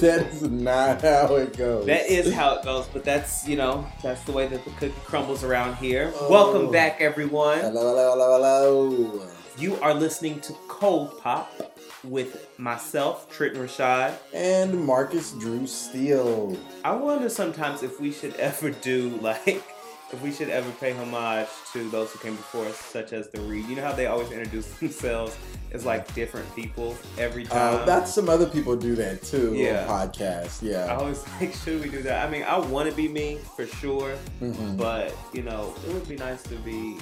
that is not how it goes. That is how it goes, but that's you know that's the way that the cookie crumbles around here. Oh. Welcome back, everyone. Hello, hello, hello, hello. You are listening to Cold Pop with myself, Trenton Rashad. And Marcus Drew Steele. I wonder sometimes if we should ever do like if we should ever pay homage to those who came before us, such as the Read. You know how they always introduce themselves as like different people every time. Uh, that's some other people do that too Yeah. podcast. Yeah. I always like, should we do that? I mean, I want to be me for sure, Mhm. but you know, it would be nice to be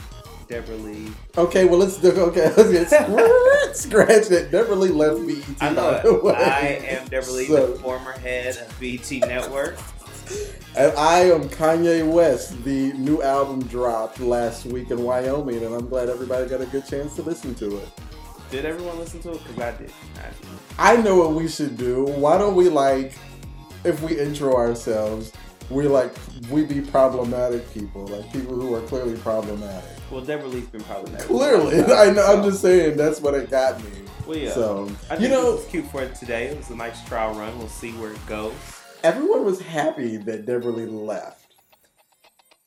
Debra Lee. Okay, well let's do. Okay, let's get scratch, that. Never really left BET. I know by the it. way. I am Debra Lee, So- the former head of BT Network. And I am Kanye West. The new album dropped last week in Wyoming, and I'm glad everybody got a good chance to listen to it. Did everyone listen to it? Because I did. I did. I know what we should do. Why don't we like, if we intro ourselves, we like we be problematic people, like people who are clearly problematic. Well, Debra Lee's been probably that. Clearly, I know. I'm just saying that's what it got me. Well, yeah. So I think you know, is cute for today. It was a nice trial run. We'll see where it goes. everyone was happy that Debra Lee left.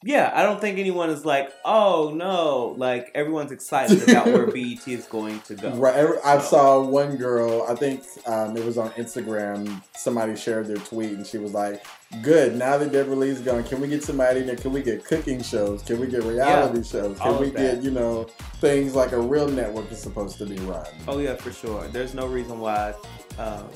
Yeah, I don't think anyone is like, oh no, like everyone's excited about where BET is going to go. Right. I saw one girl. I think um, it was on Instagram. Somebody shared their tweet, and she was like, "Good. Now that Debra Lee's gone, can we get somebody in there? Can we get cooking shows? Can we get reality shows? Can we get you know things like a real network is supposed to be run?" Oh yeah, for sure. There's no reason why. Um,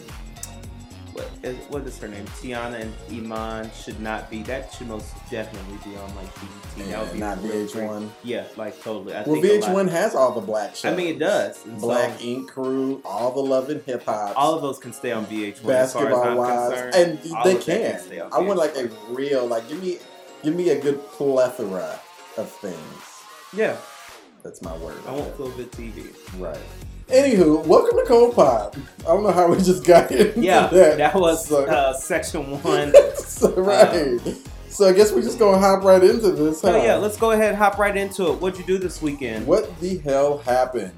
what is, what is her name? Tiana and Iman should not be. That should most definitely be on like BET. that would be not really VH1. great. Yeah, like totally. I Well, think VH1 has all the black shows. I mean, it does. And so Black Ink Crew, all the Love and Hip Hop, all of those can stay on VH1. as far as Basketball I'm Wives, and they can. on I want like a real, like give me, give me a good plethora of things. yeah. That's my word. I want good TV. Right. Anywho, welcome to Cold Pop. I don't know how we just got into Yeah, that. that was So- uh, section one. so, right. so I guess we're just gonna hop right into this. So huh? yeah, let's go ahead and hop right into it. What'd you do this weekend? What the hell happened?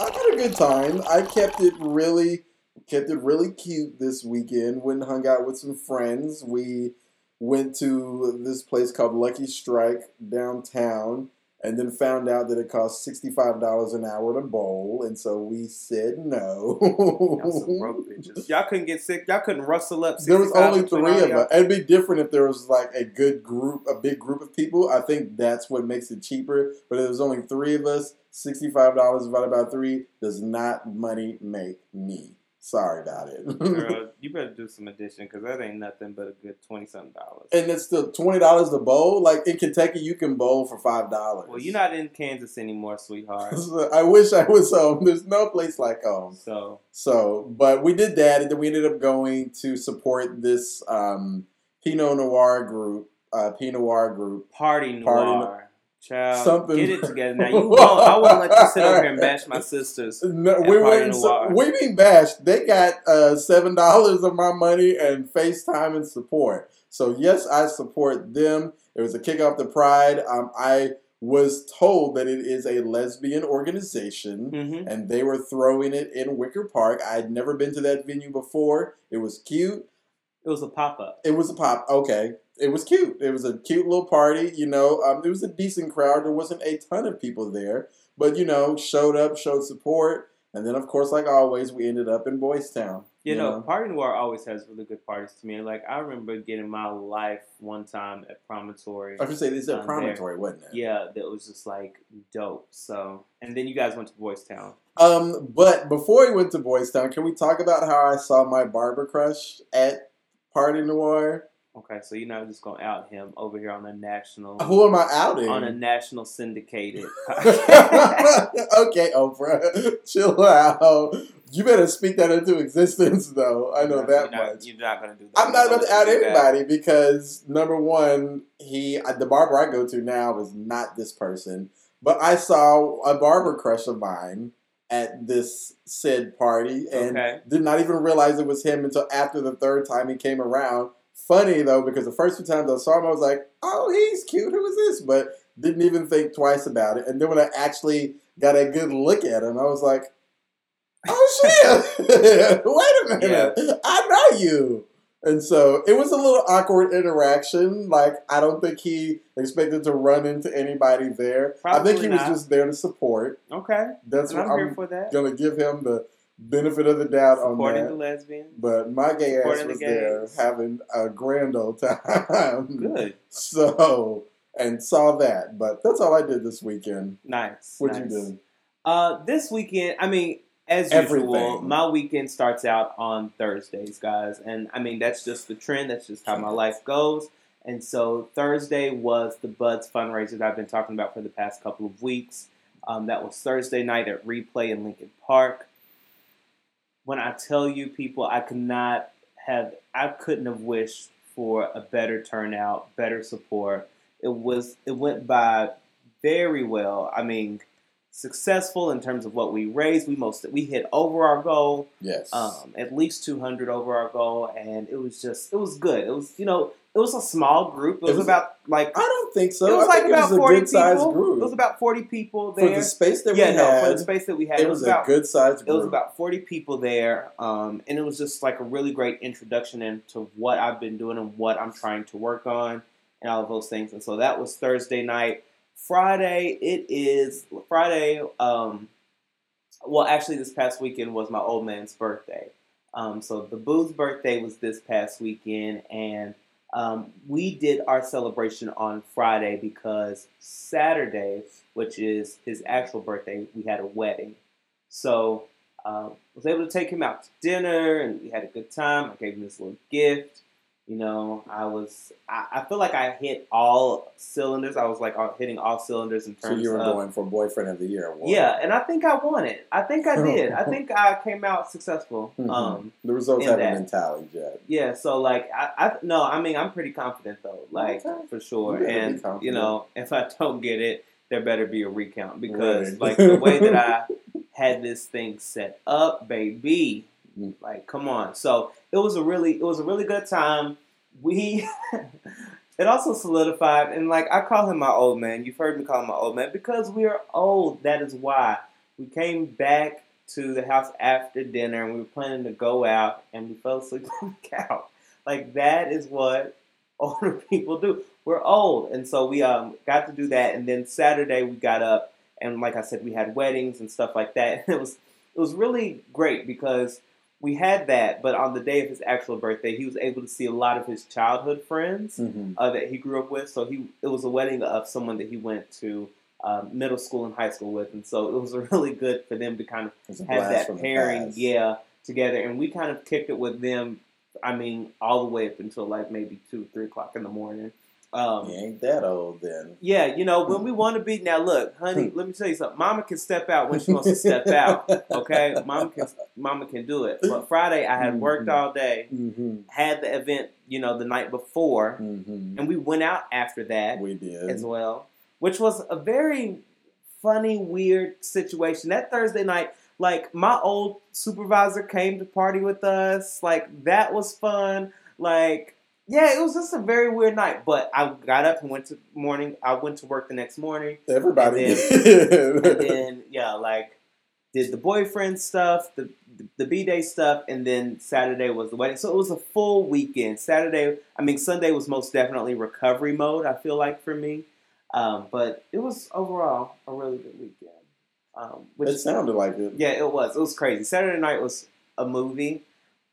I had a good time. I kept it really, kept it really cute this weekend. Went and hung out with some friends. We went to this place called Lucky Strike downtown, and then found out that it cost sixty-five dollars an hour to bowl, and so we said no. Y'all some broke bitches. Y'all couldn't get sick. Y'all couldn't rustle up. There was only three of us. It'd be different if there was like a good group, a big group of people. I think that's what makes it cheaper. But if there's only three of us, sixty-five dollars divided by three does not money make me. Sorry about it. Girl, you better do some addition because that ain't nothing but a good twenty something dollars. and it's still twenty dollars to bowl. Like in Kentucky, you can bowl for five dollars. Well, you're not in Kansas anymore, sweetheart. I wish I was home. There's no place like home. So So, but we did that, and then we ended up going to support this um, Pinot Noir group, uh, Pinot Noir group. party noir, Party child, Something- get it together now. You won't. I wouldn't let you sit over here and bash my sisters. No, we went. su- we being bashed. They got uh, seven dollars of my money and FaceTime and support. So yes, I support them. It was a kick off the Pride. Um, I was told that it is a lesbian organization. hmm and they were throwing it in Wicker Park. I had never been to that venue before. It was cute. It was a pop up. It was a pop. Okay, it was cute. It was a cute little party. You know, um, it was a decent crowd. There wasn't a ton of people there, but you know, showed up, showed support, and then of course, like always, we ended up in Boys Town. You know, Party Noir always has really good parties to me. Like I remember getting my life one time at Promontory. I should say this is a down promontory, wasn't it? Yeah, that was just like dope. So, and then you guys went to Boys Town. Um, but before we went to Boys Town, can we talk about how I saw my barber crush at Party Noir? Okay, so you're not just gonna out him over here on a national, Who am I outing? on a national syndicated. okay, Oprah, chill out. You better speak that into existence, though. I know You're that not- much. You're not gonna do that. I'm not about to out Do that. anybody because number one, he the barber I go to now is not this person. But I saw a barber crush of mine at this said party and Okay. did not even realize it was him until after the third time he came around. Funny though, because the first two times I saw him, I was like, "Oh, he's cute. Who is this?" But didn't even think twice about it. And then when I actually got a good look at him, I was like, "Oh shit! Wait a minute, I know you." And so it was a little awkward interaction. Like I don't think he expected to run into anybody there. I think he Probably was just there to support. Okay. That's And what I'm I'm for that. gonna give him the benefit of the doubt on Supporting that. the lesbian. But my gay ass Supporting the was there having a grand old time. Good. So and saw that. But that's all I did this weekend. Nice. What'd nice. you do? Uh, this weekend, I mean, as usual, my weekend starts out on Thursdays, guys, and I mean that's just the trend. That's just how my life goes. And so Thursday was the Buds fundraiser that I've been talking about for the past couple of weeks. Um, that was Thursday night at Replay in Lincoln Park. When I tell you, people, I could not have, I couldn't have wished for a better turnout, better support. It was, it went by very well. I mean, successful in terms of what we raised. We most we hit over our goal, Yes. um, at least two hundred over our goal, and it was just it was good. It was you know it was a small group. It was, It was- about like I don't think so. it was I like about it was a forty people. group. It was about forty people for there. the space that yeah, we no, had. for the space that we had, it was, about a good sized it was about 40 people there, um, and it was just like a really great introduction into what I've been doing and what I'm trying to work on and all of those things. And so that was Thursday night. Friday, it is Friday. Um, well, actually, this past weekend was my old man's birthday. Um, so the Boo's birthday was this past weekend, and um, we did our celebration on Friday because Saturday, which is his actual birthday, we had a wedding. So um, was able to take him out to dinner, and we had a good time. I gave him this little gift. You know, I was. I, I feel like I hit all cylinders. I was like uh, hitting all cylinders in terms. so you were of going for boyfriend of the year award. yeah, and I think I won it. I think I did. I think I came out successful. Mhm. Um, the results haven't that. been tallied yet. yeah, so like I, I no, I mean I'm pretty confident though, like Okay. for sure. And you know, if I don't get it, there better be a recount because like the way that I had this thing set up, baby, Mm. like come on. So it was a really it was a really good time. We it also solidified and like I call him my old man. You've heard me call him my old man because we are old. That is why we came back to the house after dinner and we were planning to go out and we fell asleep on the couch. Like that is what older people do. We're old, and so we um got to do that. And then Saturday we got up and like I said, we had weddings and stuff like that. And it was it was really great because we had that, but on the day of his actual birthday, he was able to see a lot of his childhood friends Mhm. uh, that he grew up with. So he it was a wedding of someone that he went to um, middle school and high school with, and so it was really good for them to kind of It was a have that pairing, yeah, together. And we kind of kicked it with them. I mean, all the way up until like maybe two, three o'clock in the morning. Um, You ain't that old then. yeah, you know, when we want to be now, look, honey, let me tell you something. Mama can step out when she wants to step out. Okay, mama can, mama can do it. But Friday, I had worked Mhm. all day, Mm-hmm. had the event, you know, the night before, Mm-hmm. and we went out after that We did. as well, which was a very funny, weird situation. That Thursday night, like my old supervisor came to party with us. Like that was fun. Like yeah, it was just a very weird night. But I got up and went to morning. I went to work the next morning, Everybody and did. and then yeah, like did the boyfriend stuff, the the b day stuff, and then Saturday was the wedding. So it was a full weekend. Saturday, I mean Sunday was most definitely recovery mode. I feel like for me, um, but it was overall a really good weekend. Um, which it sounded like it. yeah, it was. It was crazy. Saturday night was a movie.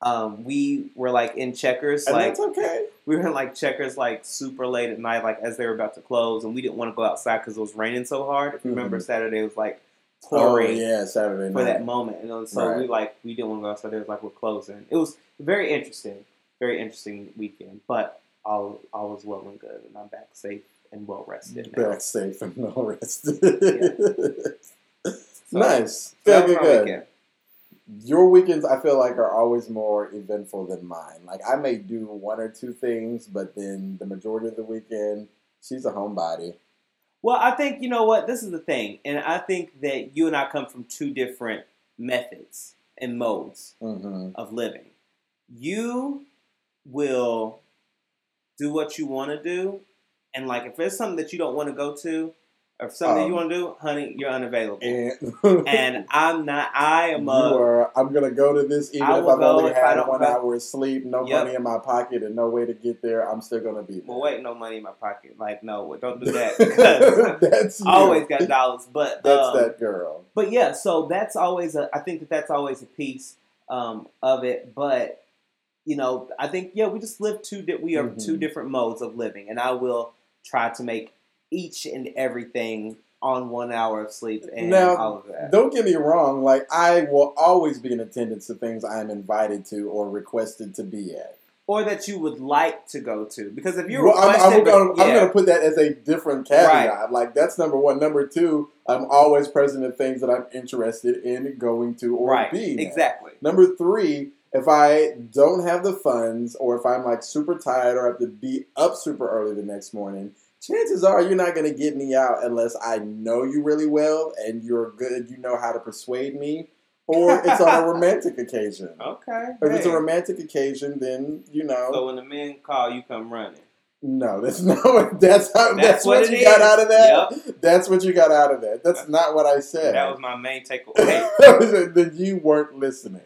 Um, we were like in checkers, And like okay. we were in like checkers like super late at night, like as they were about to close, and we didn't want to go outside because it was raining so hard. If you remember, Mhm. Saturday was like Oh pouring yeah, Saturday for that moment, and so we like we didn't want to go outside. It was like we're closing. It was very interesting, very interesting weekend, but all all was well and good, and I'm back safe and well rested. now. Back safe and well rested. So, nice. Good, good, good. Your weekends, I feel like, are always more eventful than mine. Like, I may do one or two things, but then the majority of the weekend, she's a homebody. Well, I think you know what this is the thing, and I think that you and I come from two different methods and modes hmm of living. You will do what you want to do, and like if there's something that you don't want to go to, or something you Um, want to do, honey, you're unavailable. And, And I'm not. I you am a. are, I'm gonna go to this even if I've only if I had one hour of sleep, no Yep. money in my pocket, and no way to get there. I'm still gonna be there. Well, wait, no money in my pocket. Like, no, don't do that. Because that's you. I always got dollars, but That's um, that girl. but yeah, so that's always a. I think that that's always a piece um, of it. But you know, I think yeah, we just live two. Di- we are Mhm. two different modes of living, and I will try to make each and everything on one hour of sleep and Now, all of that. Don't get me wrong. Like I will always be in attendance to things I'm invited to or requested to be at. or that you would like to go to, because if you're Well, I'm, I'm, requested, but- gonna, I'm yeah. gonna put that as a different caveat. Like that's number one. Number two, I'm always present in things that I'm interested in going to or right, being. at. exactly. Number three, if I don't have the funds or if I'm like super tired or have to be up super early the next morning, chances are you're not going to get me out unless I know you really well and you're good, you know how to persuade me, or it's on a romantic occasion. Okay. If it's a romantic occasion, then you know, so when the men call, you come running. no, that's not. What, that's how. That's, That's what, what you it got out of that. That's what you got out of that. That's not what I said. That was my main takeaway. then you weren't listening.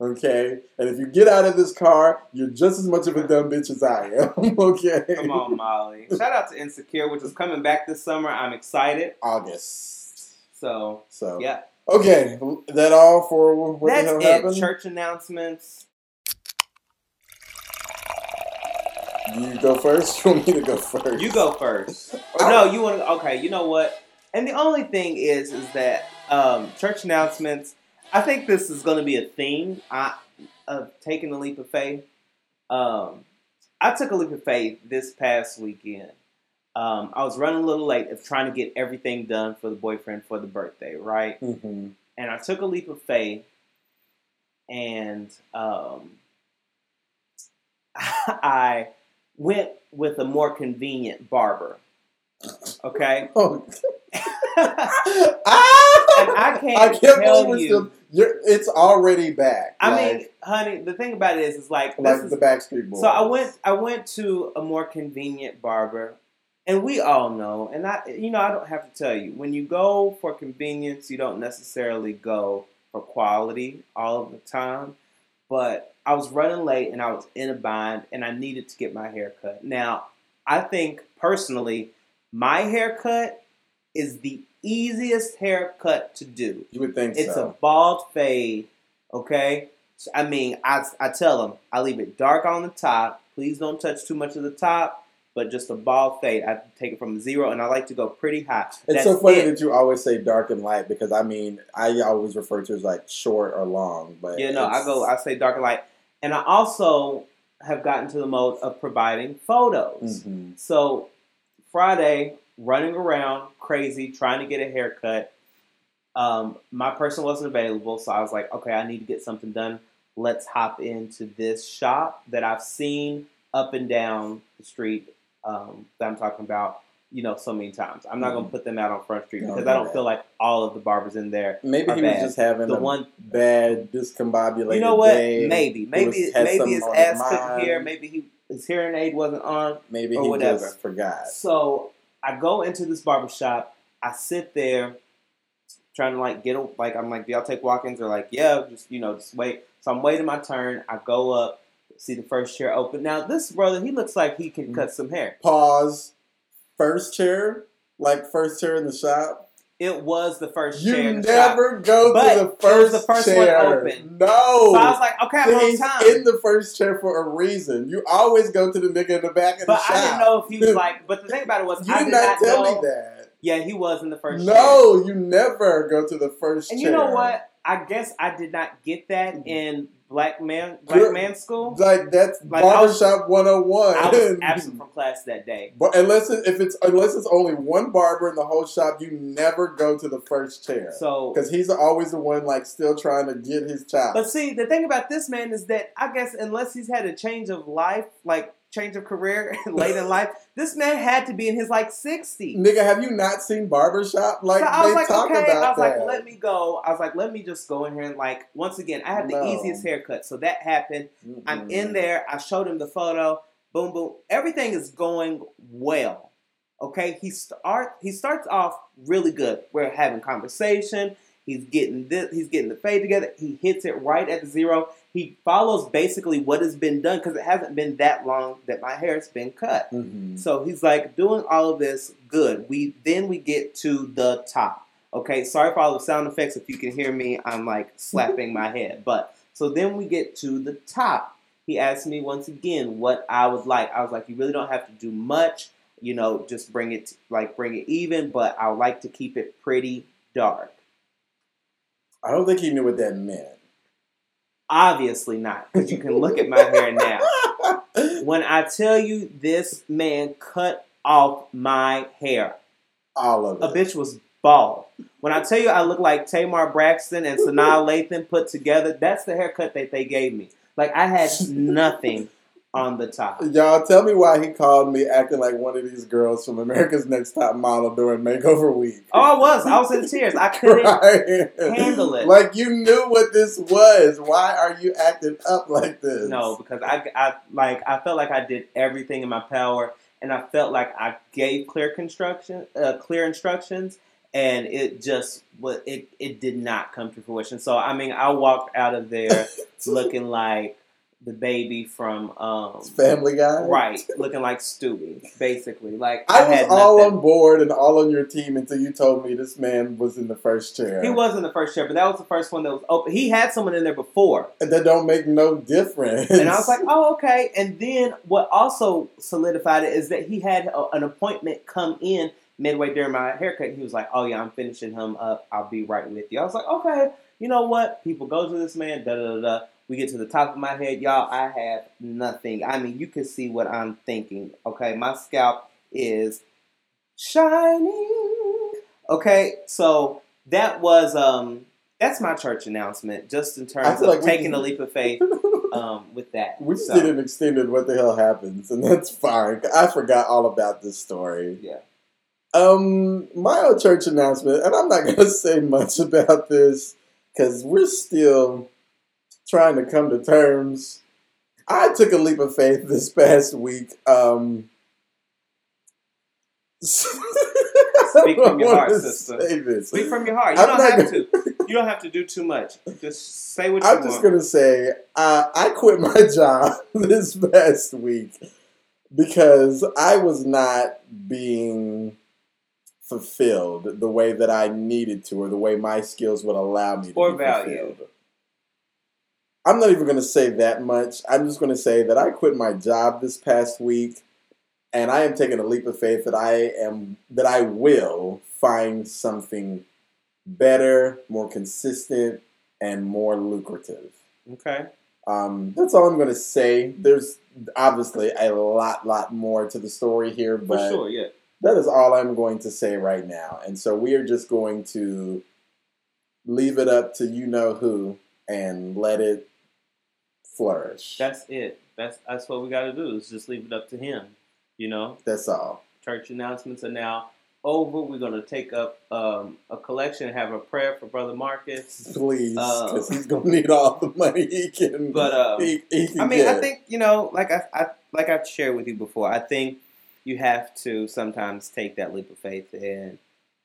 Okay? And if you get out of this car, you're just as much of a dumb bitch as I am. okay? Come on, Molly. Shout out to Insecure, which is coming back this summer. I'm excited. August. So, So, yeah. okay. That all for what That's the hell it. happened? Church announcements. You go first? You want me to go first? You go first. Or no, you want to. Okay, you know what? And the only thing is, is that um, church announcements. I think this is going to be a theme I, of taking a leap of faith. Um, I took a leap of faith this past weekend. Um, I was running a little late of trying to get everything done for the boyfriend for the birthday, right? hmm and I took a leap of faith, and um, I went with a more convenient barber. Okay, Oh. and ah! I can't I can't tell believe we're you. still. You're, it's already back. I like, mean, honey, the thing about it is, is like, like is, the Backstreet Boys. so I went, I went to a more convenient barber, and we all know, and I, you know, I don't have to tell you, when you go for convenience, you don't necessarily go for quality all of the time. But I was running late and I was in a bind, and I needed to get my hair cut. Now, I think personally, my haircut is the easiest haircut to do. You would think so. It's so. a bald fade, okay? So, I mean, I, I tell them, I leave it dark on the top. Please don't touch too much of the top, but just a bald fade. I take it from zero, and I like to go pretty high. It's That's so funny it. that you always say dark and light because I mean I always refer to it as like short or long, but Yeah, no, I go, I say dark and light. And I also have gotten to the mode of providing photos. Mhm. So Friday, running around crazy, trying to get a haircut. Um, my person wasn't available, so I was like, okay, I need to get something done. Let's hop into this shop that I've seen up and down the street um, that I'm talking about, you know, so many times. I'm not gonna put them out on Front Street because no, I don't no. feel like all of the barbers in there. Maybe he was bad. just having The a one bad discombobulated you know what? day. Maybe, maybe, was- maybe his ass couldn't hear. Maybe he his hearing aid wasn't on. Maybe or he whatever. just forgot. So I go into this barber shop. I sit there, trying to like get a like. I'm like, do y'all take walk-ins? They're like, yeah, just you know, just wait. So I'm waiting my turn. I go up, see the first chair open. Now this brother, he looks like he can mm-hmm. cut some hair. Pause. First chair, like first chair in the shop. It was the first chair You the shop. never go But to the first, the first one chair. open. No. So I was like, okay, I'm He's time. in the first chair for a reason. You always go to the nigga in the back of but the shop. But I didn't know if he was like. But the thing about it was, You I did not not tell know. me that. Yeah, he was in the first. chair. No, you never go to the first And chair. you know what? I guess I did not get that mm-hmm. in black man black You're- man school. Like that's Like, I was- barbershop 101. I was absent from class that day. But unless it, if it's unless it's only one barber in the whole shop, you never go to the first chair So, because he's always the one like still trying to get his chops. but see, the thing about this man is that I guess unless he's had a change of life, like change of career late in life. This man had to be in his like 60s. Nigga, have you not seen Barbershop? Like so I was they like, talk okay. about I was that. like, let me go. I was like, let me just go in here and like once again, I had the easiest haircut. So that happened. I'm in there. I showed him the photo. Boom, boom. Everything is going well. Okay. He start he starts off really good. We're having conversation. He's getting this. He's getting the fade together. He hits it right at the zero. He follows basically what has been done because it hasn't been that long that my hair has been cut. Mhm. So he's like doing all of this good. We then we get to the top. Okay, sorry for all the sound effects. If you can hear me, I'm like slapping my head. But so then we get to the top. He asked me once again what I would like. I was like, you really don't have to do much. You know, just bring it like bring it even. But I like to keep it pretty dark. I don't think he knew what that meant. Obviously not, because you can look at my hair now. When I tell you this man cut off my hair, All of it. a bitch was bald. When I tell you I look like Tamar Braxton and Sanaa Lathan put together, that's the haircut that they gave me. Like I had nothing on the top. Y'all tell me why he called me acting like one of these girls from America's Next Top Model during Makeover Week. Oh, I was. I was in tears. I couldn't. Handle it. Like you knew what this was. Why are you acting up like this? No, because I, I like I felt like I did everything in my power, and I felt like I gave clear construction, uh, clear instructions, and it just was it it did not come to fruition. So I mean, I walked out of there looking like the baby from um Family Guy. right, looking like Stewie, basically. Like I was had all on board and all on your team until you told me this man was in the first chair. He was in the first chair, but that was the first one that was open. He had someone in there before. And that don't make no difference. And I was like, oh, okay. And then what also solidified it is that he had a, an appointment come in midway during my haircut. He was like, oh, yeah, I'm finishing him up. I'll be right with you. I was like, okay, you know what? People go to this man, da da da da. We get to the top of my head. Y'all, I have nothing. I mean, you can see what I'm thinking. Okay, my scalp is shining. Okay, so that was um that's my church announcement, just in terms of like taking a leap of faith um, with that. we just So, did an extended what the hell happens, and that's fine. I forgot all about this story. Yeah. Um, my old church announcement, and I'm not gonna say much about this because we're still trying to come to terms. I took a leap of faith this past week. Um, Speak from your heart, sister. Speak from your heart. You I'm don't have gonna- to. You don't have to do too much. Just say what you want. I'm just gonna say uh, I quit my job this past week because I was not being fulfilled the way that I needed to, or the way my skills would allow me to Or be value. fulfilled. I'm not even gonna say that much. I'm just gonna say that I quit my job this past week, and I am taking a leap of faith that I am that I will find something better, more consistent, and more lucrative. okay. Um, that's all I'm going to say. There's obviously a lot, lot more to the story here, For but sure, yeah. that is all I'm going to say right now. And so we are just going to leave it up to you know who and let it flourish. That's it. That's that's what we got to do. Is just leave it up to him. You know, That's all. church announcements are now over. We're gonna take up um, a collection, have a prayer for Brother Marcus. Please, Uh, because he's going to need all the money he can. But um, he, he can I mean, get. I think you know, like I, I like I've shared with you before. I think you have to sometimes take that leap of faith, and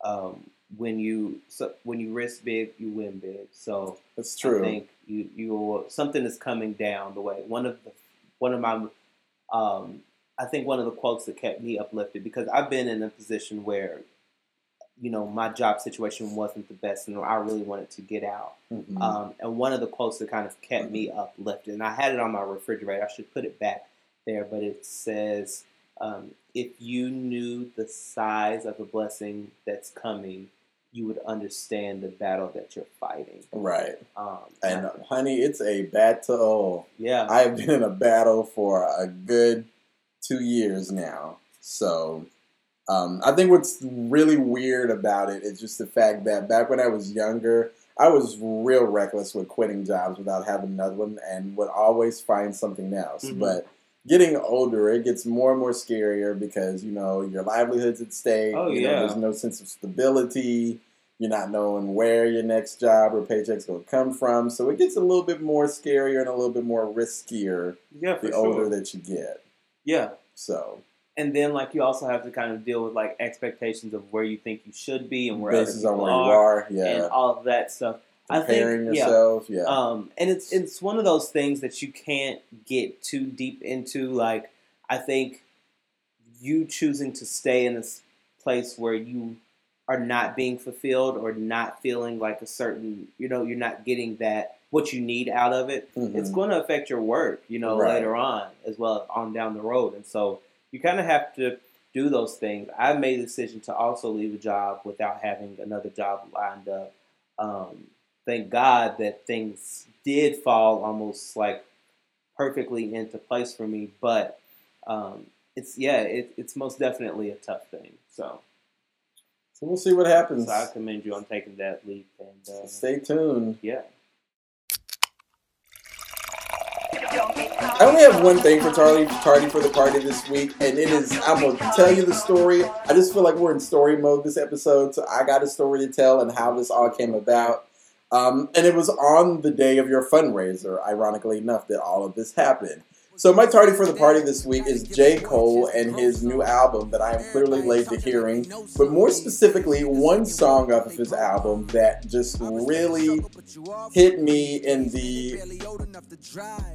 um, when you so, when you risk big, you win big. So that's true. I think you you something is coming down the way. One of the one of my um, I think one of the quotes that kept me uplifted because I've been in a position where you know my job situation wasn't the best, and I really wanted to get out. Mhm. Um, and one of the quotes that kind of kept me uplifted, and I had it on my refrigerator. I should put it back there, but it says, um, "If you knew the size of the blessing that's coming, you would understand the battle that you're fighting." right. Um, And honey, it's a battle. yeah, I have been in a battle for a good two years now. So um, I think what's really weird about it is just the fact that back when I was younger, I was real reckless with quitting jobs without having another one and would always find something else. Mhm. But getting older, it gets more and more scarier because you know your livelihood's at stake. Oh, you know, yeah. there's no sense of stability. You're not knowing where your next job or paycheck's going to come from, so it gets a little bit more scarier and a little bit more riskier Yeah, the sure. older that you get. yeah, So and then like you also have to kind of deal with like expectations of where you think you should be and where other basis on people where you are, are, yeah, and all of that stuff. I preparing think, yeah, yourself, yeah. Um, and it's it's one of those things that you can't get too deep into. Like I think you choosing to stay in this place where you are not being fulfilled or not feeling like a certain, you know, you're not getting that what you need out of it. Mhm. It's going to affect your work, you know, Right. later on as well on down the road. And so you kind of have to do those things. I made the decision to also leave a job without having another job lined up. Um, thank God that things did fall almost like perfectly into place for me. But um, it's yeah, it, it's most definitely a tough thing. So, so we'll see what happens. so I commend you on taking that leap. And uh, Stay tuned. yeah, I only have one thing for Charlie Tardy for the party this week, and it is I'm gonna tell you the story. I just feel like we're in story mode this episode, so I got a story to tell and how this all came about. Um, and it was on the day of your fundraiser, ironically enough, that all of this happened. So my tardy for the party this week is J. Cole and his new album that I am clearly late to hearing, but more specifically, one song off of his album that just really hit me in the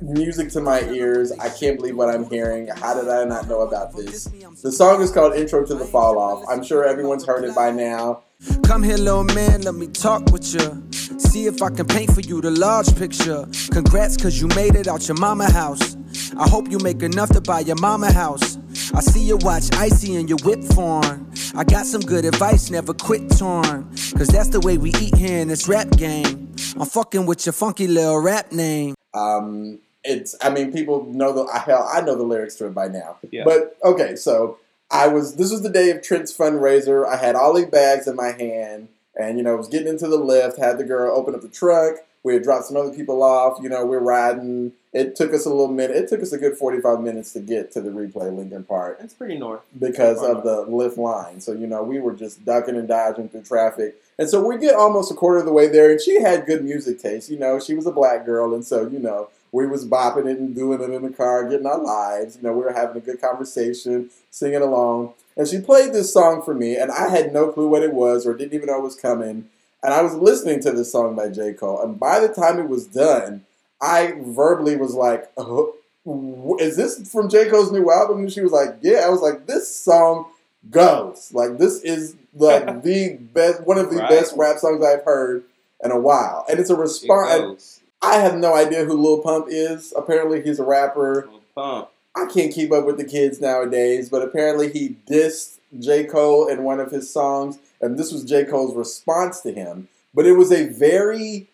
music to my ears. I can't believe what I'm hearing. How did I not know about this? The song is called Intro to the Fall Off. I'm sure everyone's heard it by now. Come here, little man, let me talk with you. See if I can paint for you the large picture. Congrats, cause you made it out your mama house. I hope you make enough to buy your mama house. I see you watch Icy and your whip form. I got some good advice, never quit torn. Cause that's the way we eat here in this rap game. I'm fucking with your funky little rap name. Um, it's, I mean, people know the, hell, I know the lyrics to it by now. Yeah. But, okay, so I was, this was the day of Trent's fundraiser. I had all these bags in my hand and, you know, was getting into the Lyft, had the girl open up the truck. We had dropped some other people off. You know, we're riding. It took us a little minute. It took us a good 45 minutes to get to the replay Lincoln Park it's pretty north. because of the Lyft line. So, you know, we were just ducking and dodging through traffic. And so we get almost a quarter of the way there, and she had good music taste. You know, she was a black girl, and so, you know, we was bopping it and doing it in the car, getting our lives. You know, we were having a good conversation, singing along. And she played this song for me, and I had no clue what it was or didn't even know it was coming. And I was listening to this song by J. Cole, and by the time it was done, I verbally was like, "Oh, "Is this from J. Cole's new album?" And she was like, "Yeah." I was like, "This song goes like this is like the best, one of the Right. best rap songs I've heard in a while." And it's a response. goes. I have no idea who Lil Pump is. Apparently, he's a rapper. Little Pump. I can't keep up with the kids nowadays, but apparently he dissed J. Cole in one of his songs, and this was J. Cole's response to him. But it was a very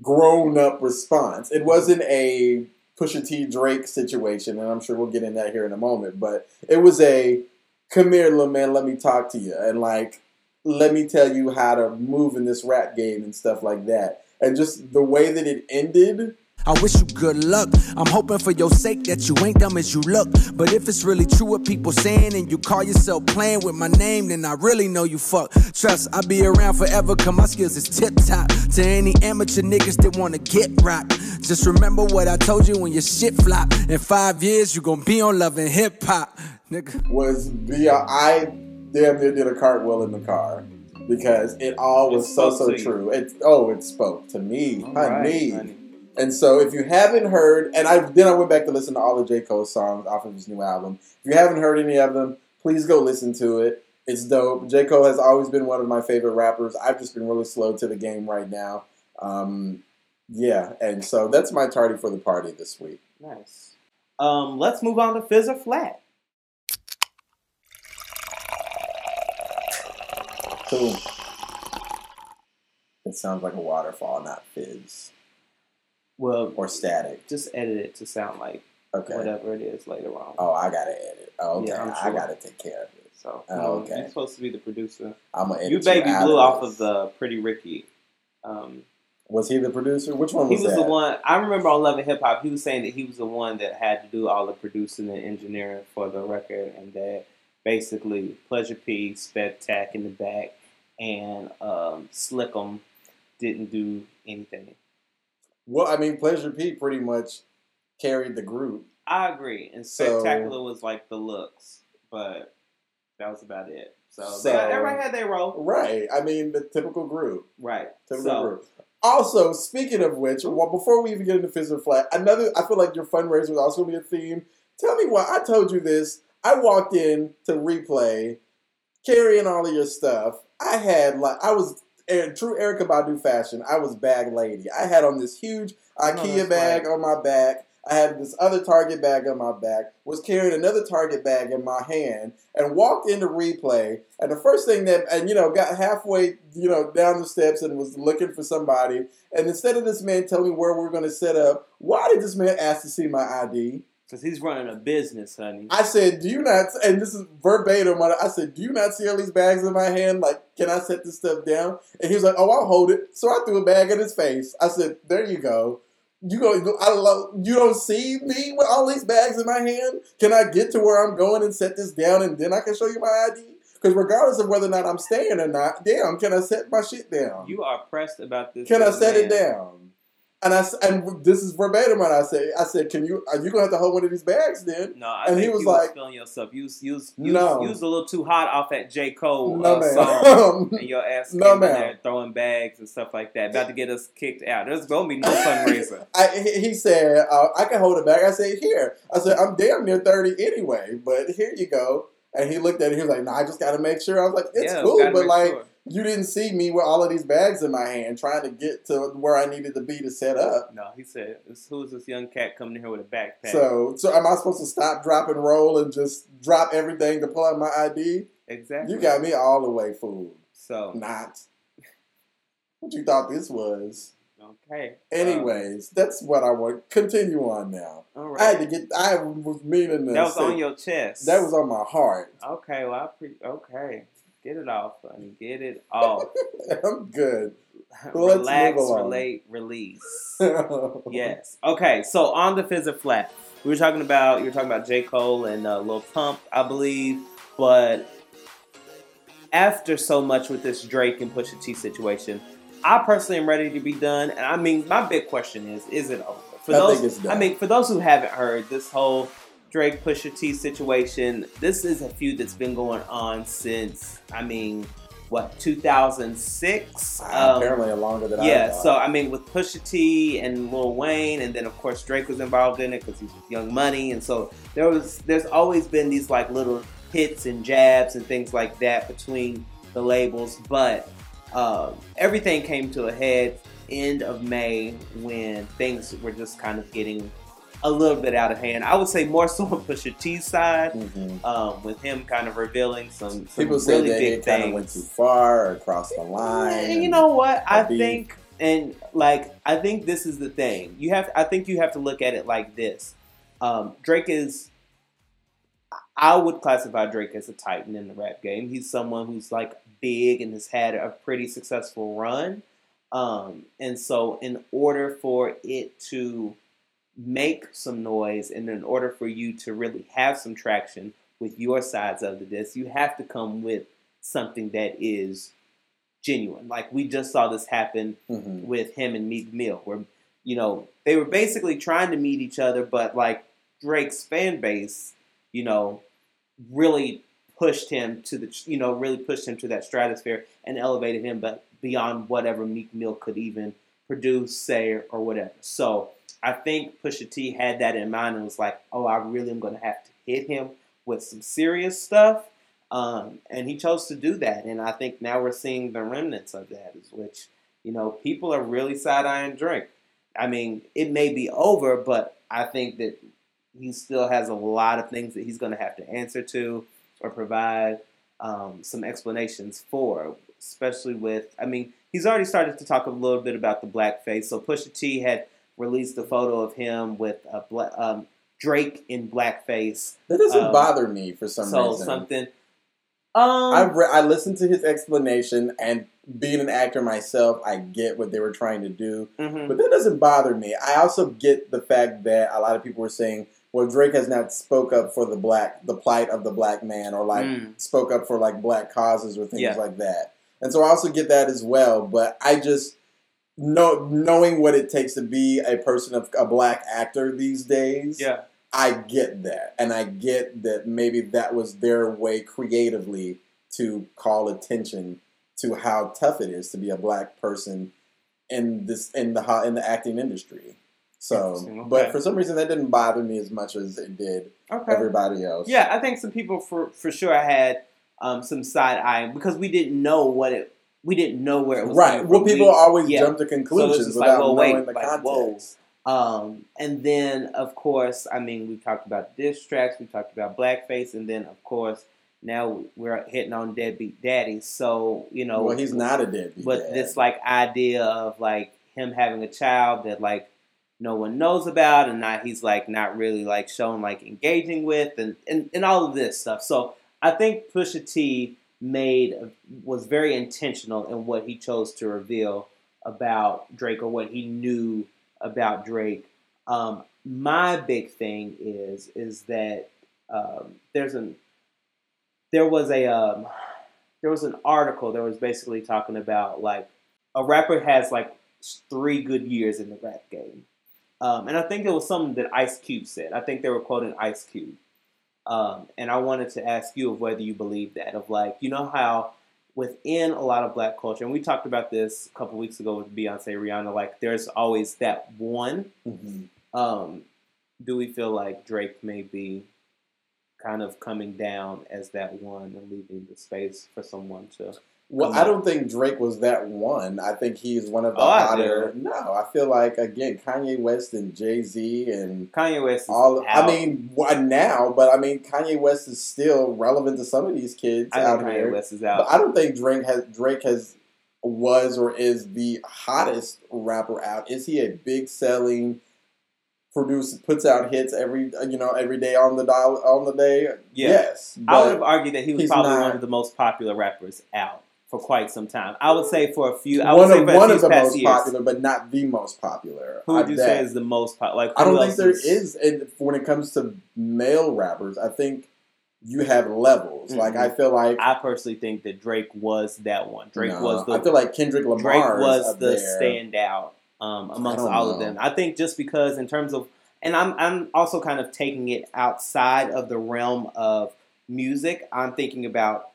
grown up response. It wasn't a Pusha T Drake situation, and I'm sure we'll get in that here in a moment, but it was a come here, little man, let me talk to you, and like, let me tell you how to move in this rap game and stuff like that. And just the way that it ended, I wish you good luck. I'm hoping for your sake that you ain't dumb as you look. But if it's really true what people saying and you call yourself playing with my name, then I really know you fuck. Trust, I'll be around forever cause my skills is tip top. To any amateur niggas that wanna get rock. Just remember what I told you when your shit flop. In five years, you gon' be on Love and Hip Hop. Nigga. was the I damn near did a cartwheel in the car because it all was It so spoke so true. It oh, it spoke to me, All honey. right, honey. And so if you haven't heard, and I then I went back to listen to all of J Cole's songs off of his new album. If you haven't heard any of them, please go listen to it. It's dope. J Cole has always been one of my favorite rappers. I've just been really slow to the game right now. Um, yeah, and so that's my tardy for the party this week. Nice. Um, let's move on to Fizz or Flat. Boom. It sounds like a waterfall, not fizz Well, or static. just edit it to sound like Okay. whatever it is later on. Oh, I gotta edit. Oh, okay, Yeah, I'm I gotta take care of it. So Oh, okay. you're supposed to be the producer. I'm gonna edit You baby blue off of the Pretty Ricky. Um, Was he the producer? Which one He was was that? the one. I remember on Love and Hip Hop, he was saying that he was the one that had to do all the producing and engineering for the record, and that basically Pleasure P, Spec Tack in the back, and um, Slick'em didn't do anything. Well, I mean, Pleasure P pretty much carried the group. I agree, and So- Spectacular was like the looks, but that was about it. So, So- everybody had their role, Right. I mean, the typical group. right? Typical So group. Also, speaking of which, well, before we even get into Fizz or Flat, another, I feel like your fundraiser was also going to be a theme. Tell me why. I told you this. I walked in to replay, carrying all of your stuff. I had, like, I was, in true Erykah Badu fashion, I was bag lady. I had on this huge IKEA bag right. on my back. I had this other Target bag on my back, was carrying another Target bag in my hand, and walked into replay. And the first thing that, and you know, got halfway, you know, down the steps and was looking for somebody. And instead of this man telling me where we are going to set up, why did this man ask to see my ID? Because he's running a business, honey. I said, "Do you not?" And this is verbatim. I said, "Do you not see all these bags in my hand? Like, can I set this stuff down?" And he was like, "Oh, I'll hold it." So I threw a bag in his face. I said, "There you go." You go. I love. You don't see me with all these bags in my hand. Can I get to where I'm going and set this down, and then I can show you my ID? Because regardless of whether or not I'm staying or not, damn, can I set my shit down? You are pressed about this. Can I set it down? And I and this is verbatim what I said. I said, "Can you? Are you gonna have to hold one of these bags then?" No, I And think he was you like- was feeling yourself. You you you No. you was a little too hot off that J. Cole No, uh, song. And your ass No, came in there throwing bags and stuff like that. About to get us kicked out. There's to be no fundraiser. I, he said, uh, I can hold it back. I said, here. I said, I'm damn near 30 anyway, but here you go. And he looked at it. He was like, no, I just got to make sure. I was like, it's yeah, cool, but like, sure. You didn't see me with all of these bags in my hand trying to get to where I needed to be to set up. No, he said, who's this young cat coming in here with a backpack? So, so am I supposed to stop, drop, and roll and just drop everything to pull out my ID? exactly. You got me all the way fooled. So, Not. What you thought this was? okay. Um, Anyways, that's what I want. Continue on now. All I had to get. I was meaning to. That was on your chest. That was on my heart. Okay, well, I pre- okay. Get it off, honey. Get it off. I'm good. Well, Relax, relate, release. yes. Okay. So on the Fizz Flat, we were talking about you were talking about J Cole and uh, Lil Pump, I believe, but after so much with this Drake and Pusha T situation, I personally am ready to be done. And I mean, my big question is: Is it over? For I those, think it's done. I mean, for those who haven't heard, this whole Drake Pusha T situation, this is a feud that's been going on since I mean, what 2006? Um, Apparently, longer than yeah, thought. so I mean, with Pusha T and Lil Wayne, and then of course Drake was involved in it because he's Young Money, and so there was there's always been these like little hits and jabs and things like that between the labels, but um, everything came to a head end of May when things were just kind of getting a little bit out of hand. I would say more so on Pusha T's side, Mhm. um, with him kind of revealing some, some people say really that big it kind of went too far or crossed the line. And you know what? I think, and like, I think this is the thing. You have, I think you have to look at it like this. Um, Drake is, I would classify Drake as a titan in the rap game. He's someone who's like big and has had a pretty successful run. Um, and so, in order for it to make some noise, and in order for you to really have some traction with your sides of the disc, you have to come with something that is genuine. Like we just saw this happen Mhm. with him and Meek Mill, where you know they were basically trying to meet each other, but like Drake's fan base, you know, really pushed him to the you know really pushed him to that stratosphere and elevated him, but beyond whatever Meek Mill could even produce, say, or whatever. So I think Pusha T had that in mind and was like, "Oh, I really am going to have to hit him with some serious stuff." Um, and he chose to do that, and I think now we're seeing the remnants of that, which you know people are really side eyeing Drake. I mean, it may be over, but I think that he still has a lot of things that he's going to have to answer to or provide um, some explanations for, especially with. I mean, he's already started to talk a little bit about the blackface. So Pusha T had released a photo of him with a bla- um, Drake in blackface. That doesn't Um, bother me for some so reason. something. Um, I re- I listened to his explanation, and being an actor myself, I get what they were trying to do, mhm. but that doesn't bother me. I also get the fact that a lot of people were saying, "Well, Drake has not spoke up for the black, the plight of the black man, or like Mm. spoke up for like black causes or things Yeah. like that." And so I also get that as well. But I just know knowing what it takes to be a person of a black actor these days. yeah, I get that, and I get that maybe that was their way creatively to call attention to how tough it is to be a black person in this in the in the acting industry. So, Interesting, but for some reason, that didn't bother me as much as it did okay. everybody else. Yeah, I think some people for for sure had um, some side eye because we didn't know what it. We didn't know where it was. right. Well, people We- always yeah. jump to conclusions like, without well, wait, knowing the like, context. Um, and then, of course, I mean, we talked about diss tracks, we talked about blackface, and then, of course, now we're hitting on deadbeat daddies. So you know, well, he's not a deadbeat. but dad. this like idea of like him having a child that like no one knows about, and not he's like not really like shown like engaging with, and and, and all of this stuff. So I think Pusha T made was very intentional in what he chose to reveal about Drake or what he knew about Drake. Um, my big thing is is that um, there's an there was a um, there was an article that was basically talking about like a rapper has like three good years in the rap game, um, and I think it was something that Ice Cube said. I think they were quoting Ice Cube, um, and I wanted to ask you of whether you believe that of like you know how within a lot of black culture, and we talked about this a couple weeks ago with Beyonce, Rihanna. Like there's always that one. Mhm. Um, do we feel like Drake may be kind of coming down as that one and leaving the space for someone to? Well, I don't think Drake was that one. I think he's one of the Oh, hotter. No, I feel like again Kanye West and Jay Z and Kanye West all. out. I mean, now? But I mean, Kanye West is still relevant to some of these kids I out Kanye here. West is But out. I don't think Drake has Drake has was or is the hottest rapper out. Is he a big selling? Produce puts out hits every you know every day on the dial on the day. Yeah. Yes, I would have argued that he was probably not- one of the most popular rappers out for quite some time. I would say for a few. I would one say of one a of few the most years. popular, but not the most popular. Who would I you bet. say is the most popular? Like, I don't think there is- is, and when it comes to male rappers, I think you have levels. Like Mhm. I feel like I personally think that Drake was that one. Drake no, was the I feel like Kendrick Lamar Drake was the there. standout um, amongst all of them. I think just because in terms of, and I'm I'm also kind of taking it outside of the realm of music. I'm thinking about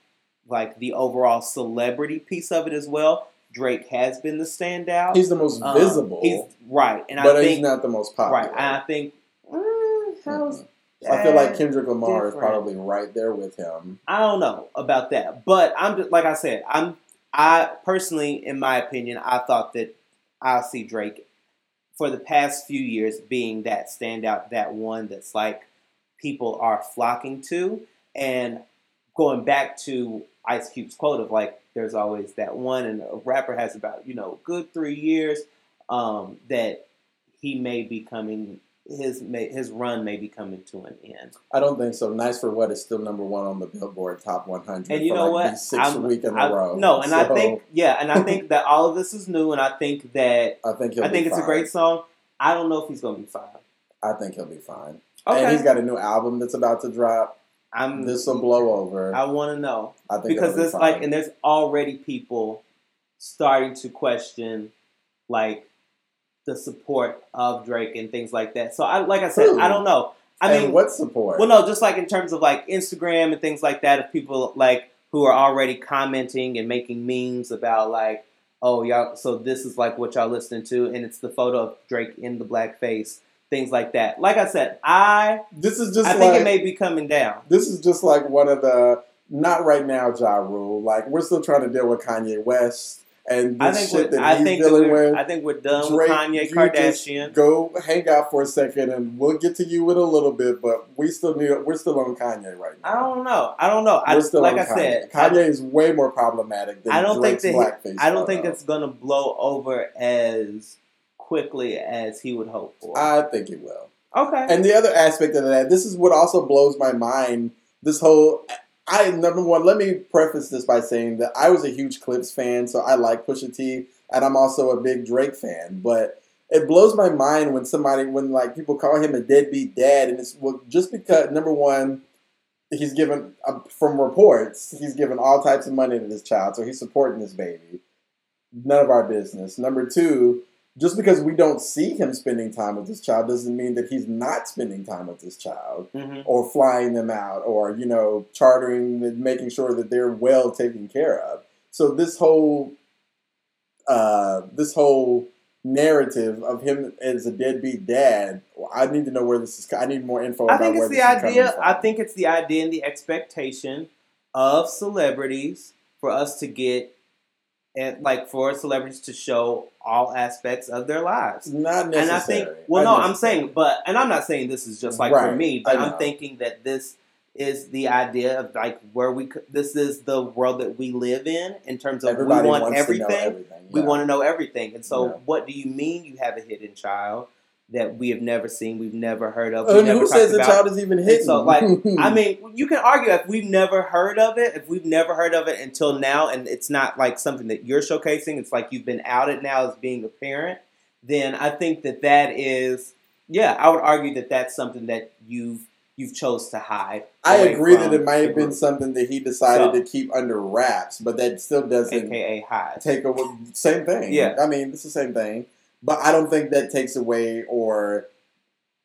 like the overall celebrity piece of it as well. Drake has been the standout. He's the most Um, visible, He's right, and but I he's not the most popular. right, and I think. mm, how's. I feel like Kendrick Lamar is probably right there with him. I don't know about that, but I'm just like I said. I'm I personally, in my opinion, I thought that I see Drake for the past few years being that standout, that one that's like people are flocking to, and going back to Ice Cube's quote of like, "There's always that one," and a rapper has about you know good three years um, that he may be coming. His may, his run may be coming to an end. I don't think so. Nice for what is still number one on the Billboard Top 100 And you for know like what? the sixth I'm- week in I- a row. No, and I think yeah, and I think that all of this is new, and I think that I think he'll I think it's a great song. I don't know if he's gonna be fine. I think he'll be fine. Okay, And he's got a new album that's about to drop. I'm. This will blow over. I want to know I think because be there's like, and there's already people starting to question like the support of Drake and things like that. So I, like I said, Who? I don't know. I and mean, what support? Well, no, just like in terms of like Instagram and things like that, of people like who are already commenting and making memes about like, oh y'all, so this is like what y'all listening to, and it's the photo of Drake in the blackface, things like that. Like I said, I this is just I like think it may be coming down. this is just like one of the not right now, Ja Rule. Like we're still trying to deal with Kanye West and I think shit that I he's think dealing with. I think we're done Drake, with Kanye Kardashian. Go hang out for a second, and we'll get to you in a little bit. But we still need. We're still on Kanye right now. I don't know. I don't know. I, We're still like on I Kanye. said, Kanye I, is way more problematic than I don't Drake's think that blackface. I don't think it's gonna blow over as quickly as he would hope for. I think it will. okay. And the other aspect of that, this is what also blows my mind. This whole I number one, let me preface this by saying that I was a huge Clipse fan, so I like Pusha T, and I'm also a big Drake fan. But it blows my mind when somebody, when like people call him a deadbeat dad, and it's well, just because number one, he's given uh, from reports he's given all types of money to this child, so he's supporting this baby. None of our business. Number two, just because we don't see him spending time with this child doesn't mean that he's not spending time with this child Mhm. or flying them out or you know chartering and making sure that they're well taken care of so this whole uh this whole narrative of him as a deadbeat dad i need to know where this is i need more info I about think where it's this the is coming idea. I think it's the idea and the expectation of celebrities for us to get and like for celebrities to show all aspects of their lives. not And I necessary think, well, no, I'm saying, but, and I'm not saying this is just like for me, but I'm thinking that this is the idea of like where we, this is the world that we live in in terms of everybody we want everything. everything We want to know everything. And so, Yeah. what do you mean you have a hidden child that we have never seen, we've never heard of? and who says the child is even hidden so, like, I mean, you can argue if we've never heard of it, if we've never heard of it until now, and it's not like something that you're showcasing, it's like you've been outed now as being a parent, then I think that that is, yeah, I would argue that that's something that you've you've chose to hide. I agree that it might have been something that he decided So- to keep under wraps, but that still doesn't aka hide. take away same thing. Yeah. I mean it's the same thing, but I don't think that takes away or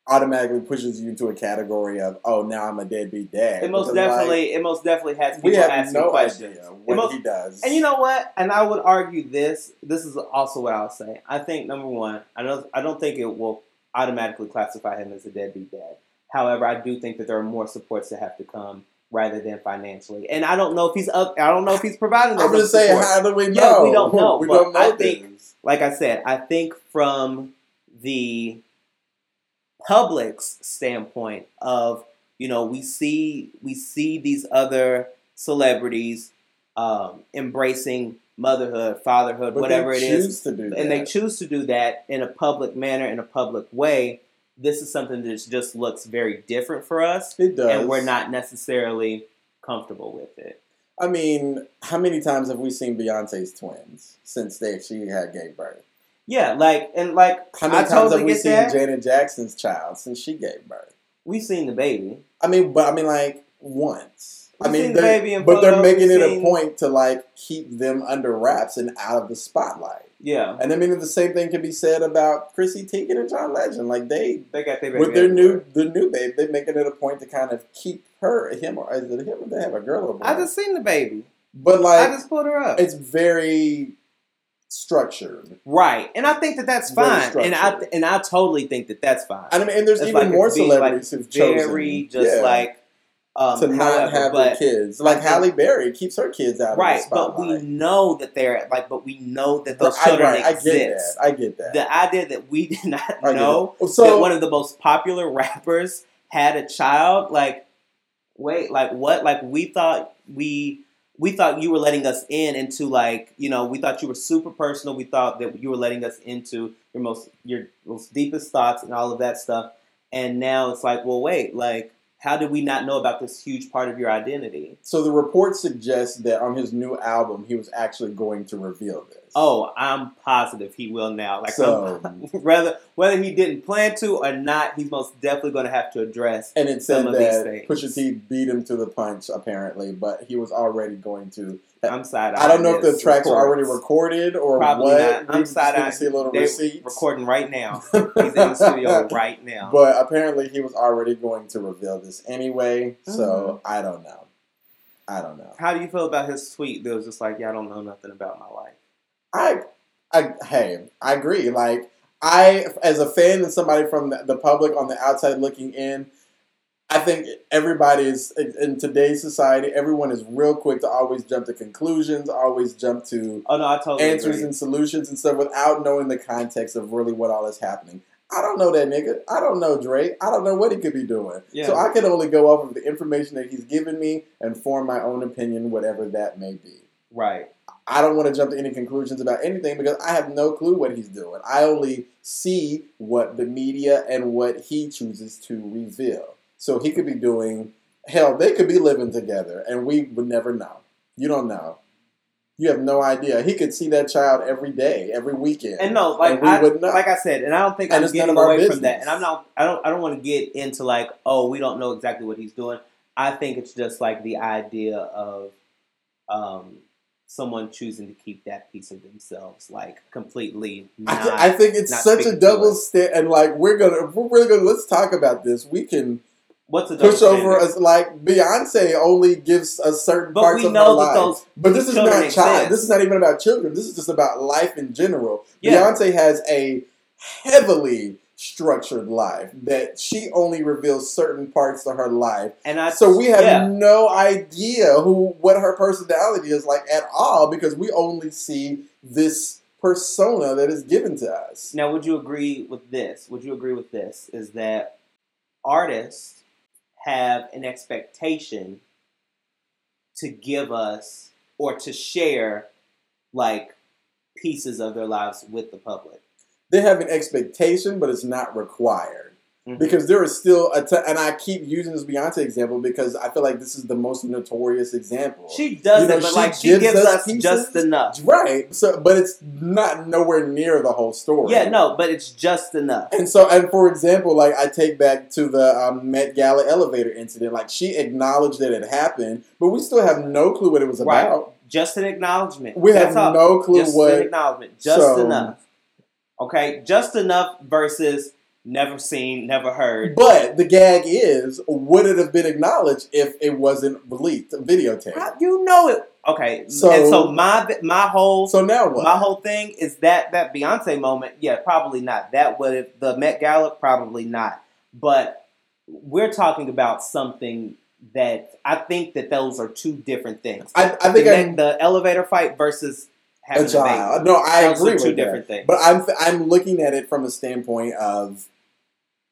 automatically pushes you into a category of oh now I'm a deadbeat dad. It most Because, like, definitely, it most definitely has people we have asking no questions. idea what most- he does. And you know what? And I would argue this. This is also what I'll say. I think number one, I don't. I don't think it will automatically classify him as a deadbeat dad. However, I do think that there are more supports that have to come rather than financially. And I don't know if he's up. I don't know if he's providing. I'm those gonna say support. how do we know? Yeah, we don't know, we don't know I think-. Like I said, I think from the public's standpoint of you know we see we see these other celebrities um, embracing motherhood, fatherhood, But whatever it is, choose to do that. and they choose to do that in a public manner, in a public way. This is something that just looks very different for us, it does, and we're not necessarily comfortable with it. I mean, how many times have we seen Beyonce's twins since they she had gave birth? Yeah, like and like How many I times totally have we seen that. Janet Jackson's child since she gave birth? We've seen the baby. I mean, but I mean, like once. I We've mean, seen the baby but they're making it a point to like keep them under wraps and out of the spotlight. Yeah, And I mean, the same thing can be said about Chrissy Teigen and John Legend. Like they, they got their baby with their new, the new babe, they're making it a point to kind of keep her, him, or is it him? Or they have a girl or boy? I just seen the baby. but like, I just pulled her up. it's very structured. right, and I think that that's fine, and I and I totally think that that's fine. And I mean, and there's It's even like more celebrities like, who've chosen very just yeah, like um, to not however, have but, kids. Like think- Halle Berry keeps her kids out right, of the but we know that they're like, but we know that those I, children right, I exist. get that. I get that. The idea that we did not I know it. So that one of the most popular rappers had a child, like, wait, like what? Like we thought we we thought you were letting us in into like you know we thought you were super personal. We thought that you were letting us into your most your most deepest thoughts and all of that stuff. And now it's like, well, wait, like how did we not know about this huge part of your identity? So the report suggests that on his new album, he was actually going to reveal this. Oh, I'm positive he will now. Like So- whether whether he didn't plan to or not, he's most definitely going to have to address. and it said some of these that things. Pusha T beat him to the punch, apparently, but he was already going to. I'm side. I don't know if the tracks are already recorded or Probably what. not. I'm side need see a little They're receipts. recording right now. He's in the studio right now. But apparently, he was already going to reveal this anyway. So Mm-hmm. I don't know. I don't know. How do you feel about his tweet that was just like, "Yeah, I don't know nothing about my life." I, I, hey, I agree. Like I, as a fan and somebody from the, the public on the outside looking in, I think everybody is in today's society. Everyone is real quick to always jump to conclusions, always jump to Oh no, totally answers agree. and solutions and stuff without knowing the context of really what all is happening. I don't know that nigga. I don't know Drake. I don't know what he could be doing. Yeah. So I can only go off of the information that he's given me and form my own opinion, whatever that may be. right. I don't want to jump to any conclusions about anything because I have no clue what he's doing. I only see what the media and what he chooses to reveal. So he could be doing Hell, they could be living together, and we would never know. You don't know. You have no idea. He could see that child every day, every weekend. And no, like And we I, wouldn't know. like I said, and I don't think And I'm getting away from that. And I'm not. I don't. I don't want to get into like, oh, we don't know exactly what he's doing. I think it's just like the idea of um, someone choosing to keep that piece of themselves, like completely. I, th- I think it's such a double stand, and like we're gonna, we're really gonna let's talk about this. We can what's a double push over as like Beyonce only gives a certain But parts we of know her life. but this is not child. exist. This is not even about children. This is just about life in general. Yeah. Beyonce has a heavily structured life that she only reveals certain parts of her life. And I So we have yeah. no idea who what her personality is like at all because we only see this persona that is given to us. Now, would you agree with this? Would you agree with this? Is that artists have an expectation to give us or to share like pieces of their lives with the public? They have an expectation, but it's not required. Mhm. Because there is still a t- and I keep using this Beyonce example because I feel like this is the most notorious example. she does You know, it, but she like she gives gives, us us, just enough. right. So, but it's not nowhere near the whole story. Yeah, no, but it's just enough. And so, and for example, like I take back to the um, Met Gala elevator incident. Like she acknowledged that it happened, but we still have no clue what it was Right. about. Just an acknowledgement. We That's have all. no clue just what. Just an acknowledgement. Just so- enough. Okay, just enough versus never seen, never heard. But the gag is, would it have been acknowledged if it wasn't released, videotape? How- You know it. Okay, So- and so my my whole So now what? my whole thing is that that Beyonce moment. Yeah, probably not. That would have the Met Gala probably not. But we're talking about something that I think that those are two different things. I, I think I'm the elevator fight versus having a child. No, I Those are agree two different things. But I'm I'm looking at it from a standpoint of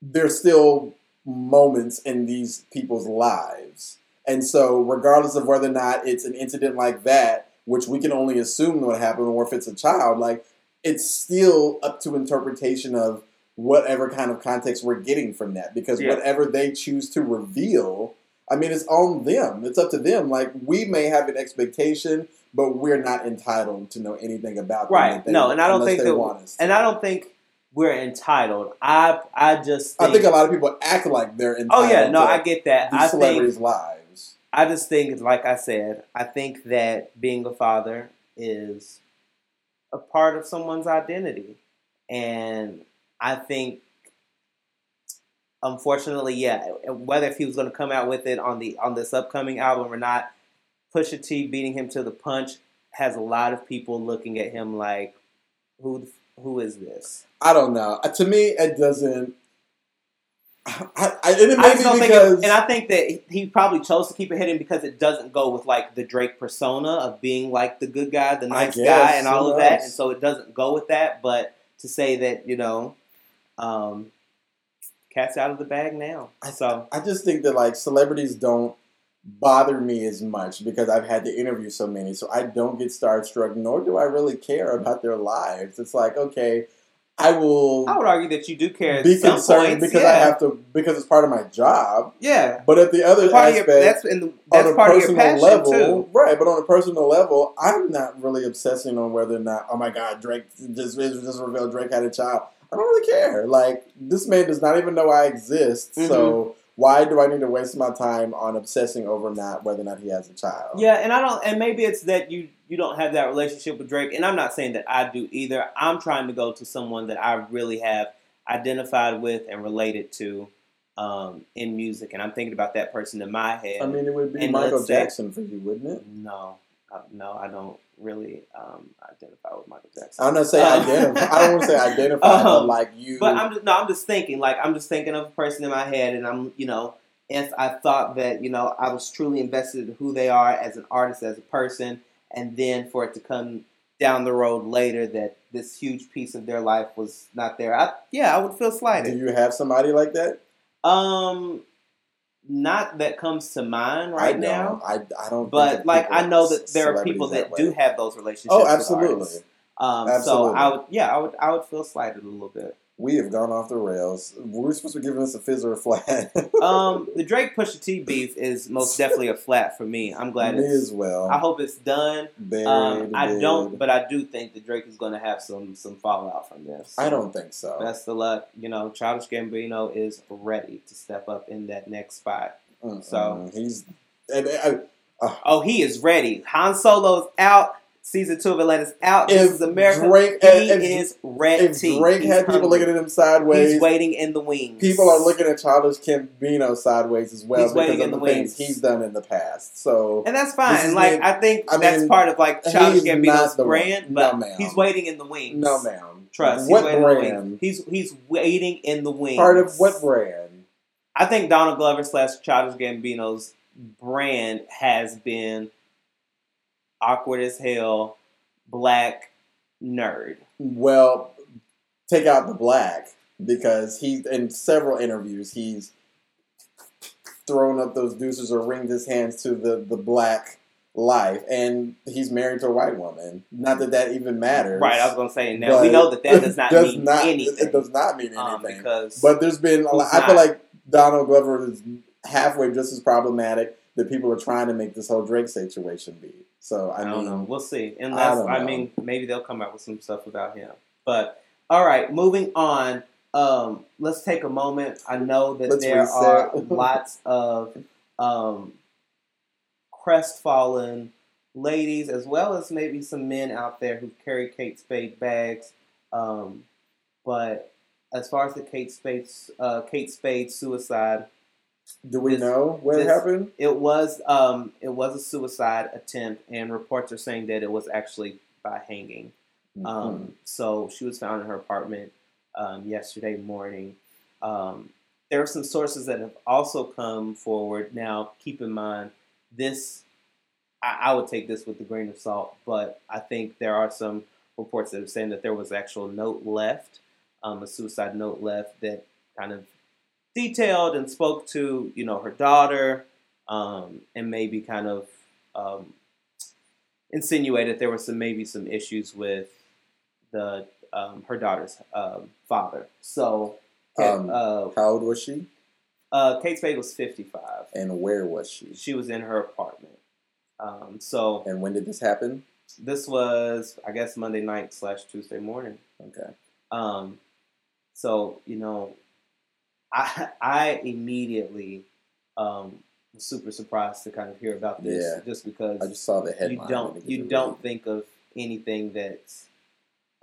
there's still moments in these people's lives, and so regardless of whether or not it's an incident like that, which we can only assume what happened, or if it's a child, like it's still up to interpretation of whatever kind of context we're getting from that, because Yeah. whatever they choose to reveal. I mean, it's on them. It's up to them. Like we may have an expectation, but we're not entitled to know anything about. Right. if they- No, and I don't think they that- want us to. and I don't think we're entitled. I I just think, I think a lot of people act like they're entitled. oh yeah, no, to I get that. I think celebrities' lives. I just think, like I said, I think that being a father is a part of someone's identity, and I think, unfortunately, yeah, whether if he was going to come out with it on the on this upcoming album or not, Pusha T beating him to the punch has a lot of people looking at him like, who who is this? I don't know. Uh, To me, it doesn't. I, I, and it I may just be because it, and I think that he- probably chose to keep it hidden because it doesn't go with like the Drake persona of being like the good guy, the nice guess, guy, and all of that, and so it doesn't go with that. But to say that you know, um, cat's out of the bag now. I- So I just think that like celebrities don't bother me as much because I've had to interview so many, so I don't get starstruck, nor do I really care about their lives. It's like okay, I will I would argue that you do care be concerned points, because yeah. I have to because it's part of my job. yeah. But at the other Part of your, aspect, that's in the, that's on a part of your personal level, too. right? But on a personal level, I'm not really obsessing on whether or not. Oh my God, Drake just just revealed Drake had a child. I don't really care. Like this man does not even know I exist. Mm-hmm. So why do I need to waste my time on obsessing over not whether or not he has a child? Yeah, and I don't, and maybe it's that you you don't have that relationship with Drake, and I'm not saying that I do either. I'm trying to go to someone that I really have identified with and related to um, in music, and I'm thinking about that person in my head. I mean, it would be And Michael let's say- Jackson for you, wouldn't it? no, no, I don't really um, identify with Michael Jackson. I'm not saying Um, identify. I don't want to say identify, but Um, like you. But I'm just, no, I'm just thinking like I'm just thinking of a person in my head, and I'm you know if I thought that you know I was truly invested in who they are as an artist, as a person, and then for it to come down the road later that this huge piece of their life was not there, I, yeah, I would feel slighted. do you have somebody like that? Um, not that comes to mind right I now. I, I don't. think but like I know that there are people that, way. do have those relationships. Oh, absolutely. Um, Absolutely. So I would, yeah, I would, I would feel slighted a little bit. We have gone off the rails. We're supposed to be giving us a fizz or a flat. Um, the Drake Pusha T beef is most definitely a flat for me. I'm glad Me it's. as well. I hope it's done. Buried, Um, I don't, but I do think that Drake is going to have some some fallout from this. I don't think so. Best of luck. You know, Childish Gambino is ready to step up in that next spot. Mm-mm. so- he's. And, and, Oh, he is ready. Han Solo's out. Season two of Atlanta out. This is America. Drake- he if- is red if Drake He's had people looking at him sideways, He's waiting in the wings. people are looking at Childish Gambino sideways as well He's waiting because in of the the things wings. he's done in the past. So And that's fine. Like the- I think I that's mean, part of like Childish Gambino's brand, No, but ma'am. he's waiting in the wings. no, ma'am. Trust. What he's waiting in the brand? He's he's waiting in the wings. Part of what brand? I think Donald Glover slash Childish Gambino's brand has been awkward as hell, black nerd. Well, take out the black because he in several interviews he's thrown up those deuces or ringed his hands to the the black life, and he's married to a white woman. Not that that even matters, Right, I was gonna say now we know that that does not does mean not- anything. It does not mean um, anything. because but there's been a lot, I feel like Donald Glover is halfway just as problematic that people are trying to make this whole Drake situation be. So I, I, don't know. We'll see. Unless don't I, mean, maybe they'll come out with some stuff without him. But all right, moving on. Um, let's take a moment. I know that Let's there reset. are lots of um, crestfallen ladies, as well as maybe some men out there who carry Kate Spade bags. Um, but as far as the Kate Spade, uh, Kate Spade suicide, do we this- know what this- happened? it was um, it was a suicide attempt, and reports are saying that it was actually by hanging. Mm-hmm. Um, so she was found in her apartment um, yesterday morning. Um, there are some sources that have also come forward. Now, keep in mind, this I, I would take this with a grain of salt, but I think there are some reports that are saying that there was actual note left, um, a suicide note left that kind of detailed and spoke to you know her daughter, um, and maybe kind of um, insinuated there were some maybe some issues with the um, her daughter's um, father. So, Um, uh, How old was she, uh, Kate Spade was fifty five. and where was she, She was in her apartment. Um, so and when did this happen? this was, I guess, Monday night slash Tuesday morning. Okay. Um, so you know, I I immediately um, was super surprised to kind of hear about this, Yeah. just because I just saw the headline. you don't you don't think of anything that's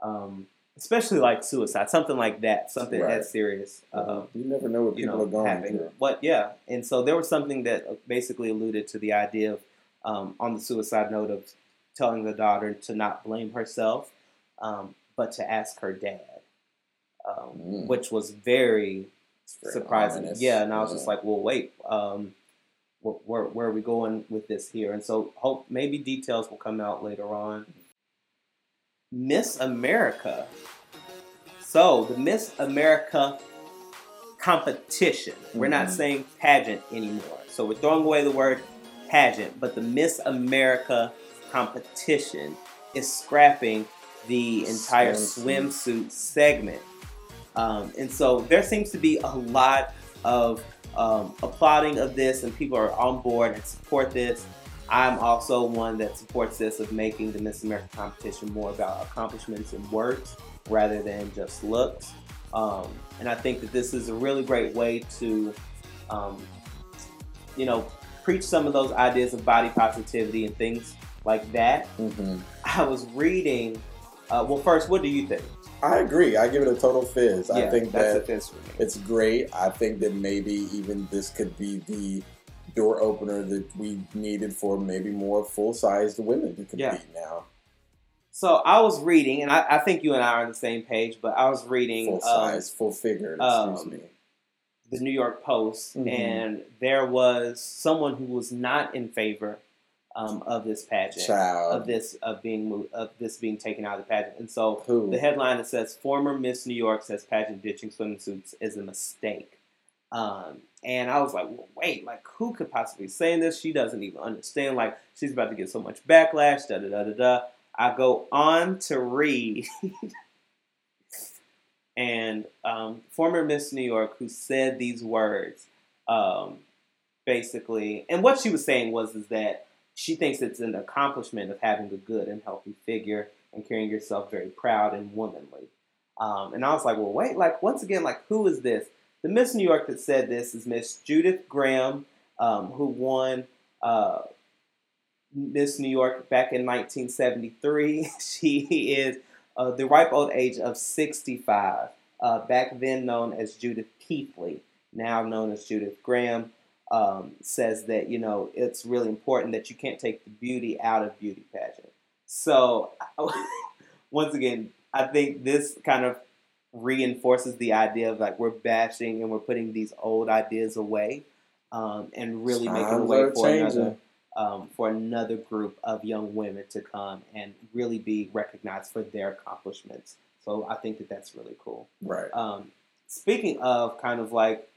um, especially like suicide, something like that, something Right. that's serious. Um, you never know what you people know, are going having through. what yeah and so there was something that basically alluded to the idea of um, on the suicide note of telling the daughter to not blame herself um, but to ask her dad um, Mm. which was very surprising. yeah and i was Yeah. just like well wait um, where, where are we going with this here? And so hope maybe details will come out later on. Miss america. So the miss america competition. We're not Mhm. saying pageant anymore. So we're throwing away the word pageant but the miss america competition is scrapping the entire Swimsuit. swimsuit segment um, and so there seems to be a lot of um, applauding of this, and people are on board and support this. I'm also one that supports this of making the Miss America competition more about accomplishments and works rather than just looks. Um, and I think that this is a really great way to, um, you know, preach some of those ideas of body positivity and things like that. Mhm. I was reading. Uh, well, first, what do you think? I agree. I give it a total fizz. I think that fizz it's great. I think that maybe even this could be the door opener that we needed for maybe more full sized women to compete Yeah. now. So I was reading, and I, I think you and I are on the same page, but I was reading Full um, size, full figured, excuse um, me. the New York Post, Mhm. and there was someone who was not in favor um, of this pageant, Child. of this of being of this being taken out of the pageant. And so Who? the headline that says former Miss New York says pageant ditching swimsuits is a mistake. Um, and I was like, well, wait, like who could possibly saying this? She doesn't even understand. Like she's about to get so much backlash. Da da da da da. I go on to read, and um, former Miss New York who said these words, um, basically, and what she was saying was is that she thinks it's an accomplishment of having a good and healthy figure and carrying yourself very proud and womanly. Um, and I was like, well, wait, like once again, like who is this? The Miss New York that said this is Miss Judith Graham, um, who won uh, Miss New York back in 1973. she is uh, the ripe old age of 65, uh, back then known as Judith Keithley, now known as Judith Graham, um, says that you know it's really important that you can't take the beauty out of beauty pageant. So once again, I think this kind of reinforces the idea of like we're bashing and we're putting these old ideas away um, and really making way for changing. another um, for another group of young women to come and really be recognized for their accomplishments. So I think that that's really cool. Right. Um, speaking of kind of like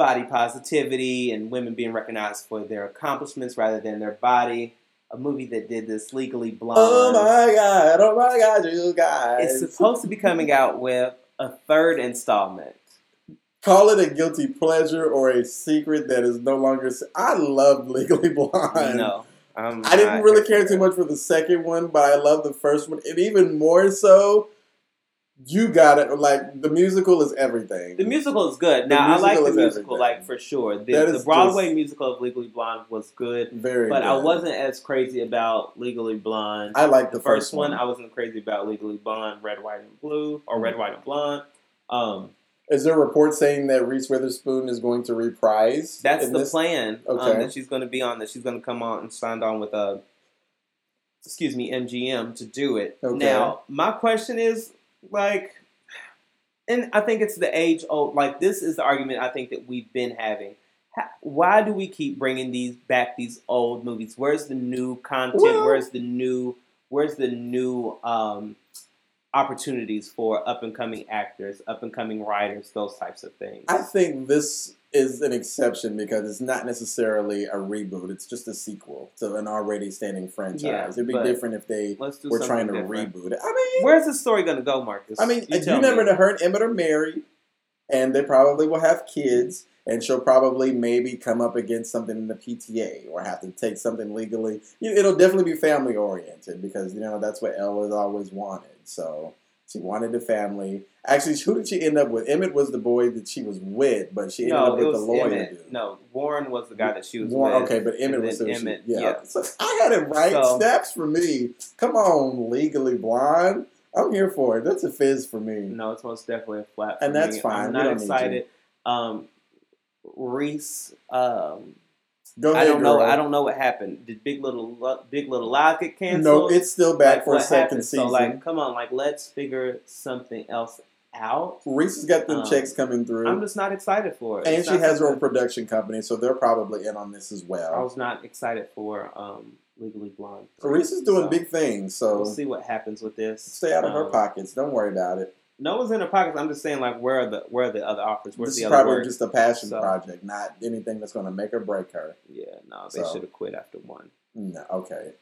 body positivity and women being recognized for their accomplishments rather than their body, a movie that did this, Legally Blonde, Oh my god! Oh my god! You guys. is supposed to be coming out with a third installment. Call it a guilty pleasure or a secret that is no longer. I love Legally Blonde. no, I'm I didn't really care too much for the second one, but I love the first one, and even more so. You got it. Like the musical is everything. The musical is good. The Now I like the musical, everything. like for sure. The, the Broadway musical of Legally Blonde was good, very. but I wasn't as crazy about Legally Blonde. I like the, the first one, I wasn't crazy about Legally Blonde, Red, White, and Blue, or Red, White, and Blonde. Um, Is there a report saying that Reese Witherspoon is going to reprise? that's the this? plan um, Okay. that she's going to be on. That she's going to come on and signed on with a, excuse me, MGM to do it. Okay. Now, my question is like, and I think it's the age old. Like this is the argument I think that we've been having. Ha- Why do we keep bringing these back? These old movies. Where's the new content? Well- where's the new? Where's the new um, opportunities for up and coming actors, up and coming writers, those types of things? I think this is an exception because it's not necessarily a reboot. It's just a sequel to an already standing franchise. Yeah, It'd be different if they were trying to different. reboot it. I mean, Where's the story going to go, Marcus? I mean, you, tell never know. Her and Emmett are married, and they probably will have kids. And she'll probably maybe come up against something in the PTA or have to take something legally. It'll definitely be family oriented because you know that's what Elle's always wanted. So she wanted a family. Actually, who did she end up with? Emmett was the boy that she was with, but she ended No, up with the lawyer Emmett. dude. No, Warren was the guy that she was Warren- with. okay, but Emmett was then who she- Emmett, yeah. yeah. So I had it right. So- Snaps for me. Come on, legally blonde. I'm here for it. That's a fizz for me. No, it's most definitely a flat. And that's me. fine. I'm not excited. Um, Reese. Um, Go I don't know. girl. I don't know what happened. Did Big Little Big Little Lies get canceled? No, it's still back Like, for a second happened? season. So, like, come on, like, let's figure something else out. Reese has got them um, checks coming through, I'm just not excited for it. and It's she has her own production company, so they're probably in on this as well. I was not excited for um, Legally Blonde. Reese is doing So, big things, so We'll see what happens with this. stay out of her Um, pockets. Don't worry about it. No one's in her pockets. I'm just saying, like, where are the where are the other offers? Where's This the is other probably work? just a passion So- project, not anything that's going to make or break her. Yeah, no, they So- should have quit after one. No, okay.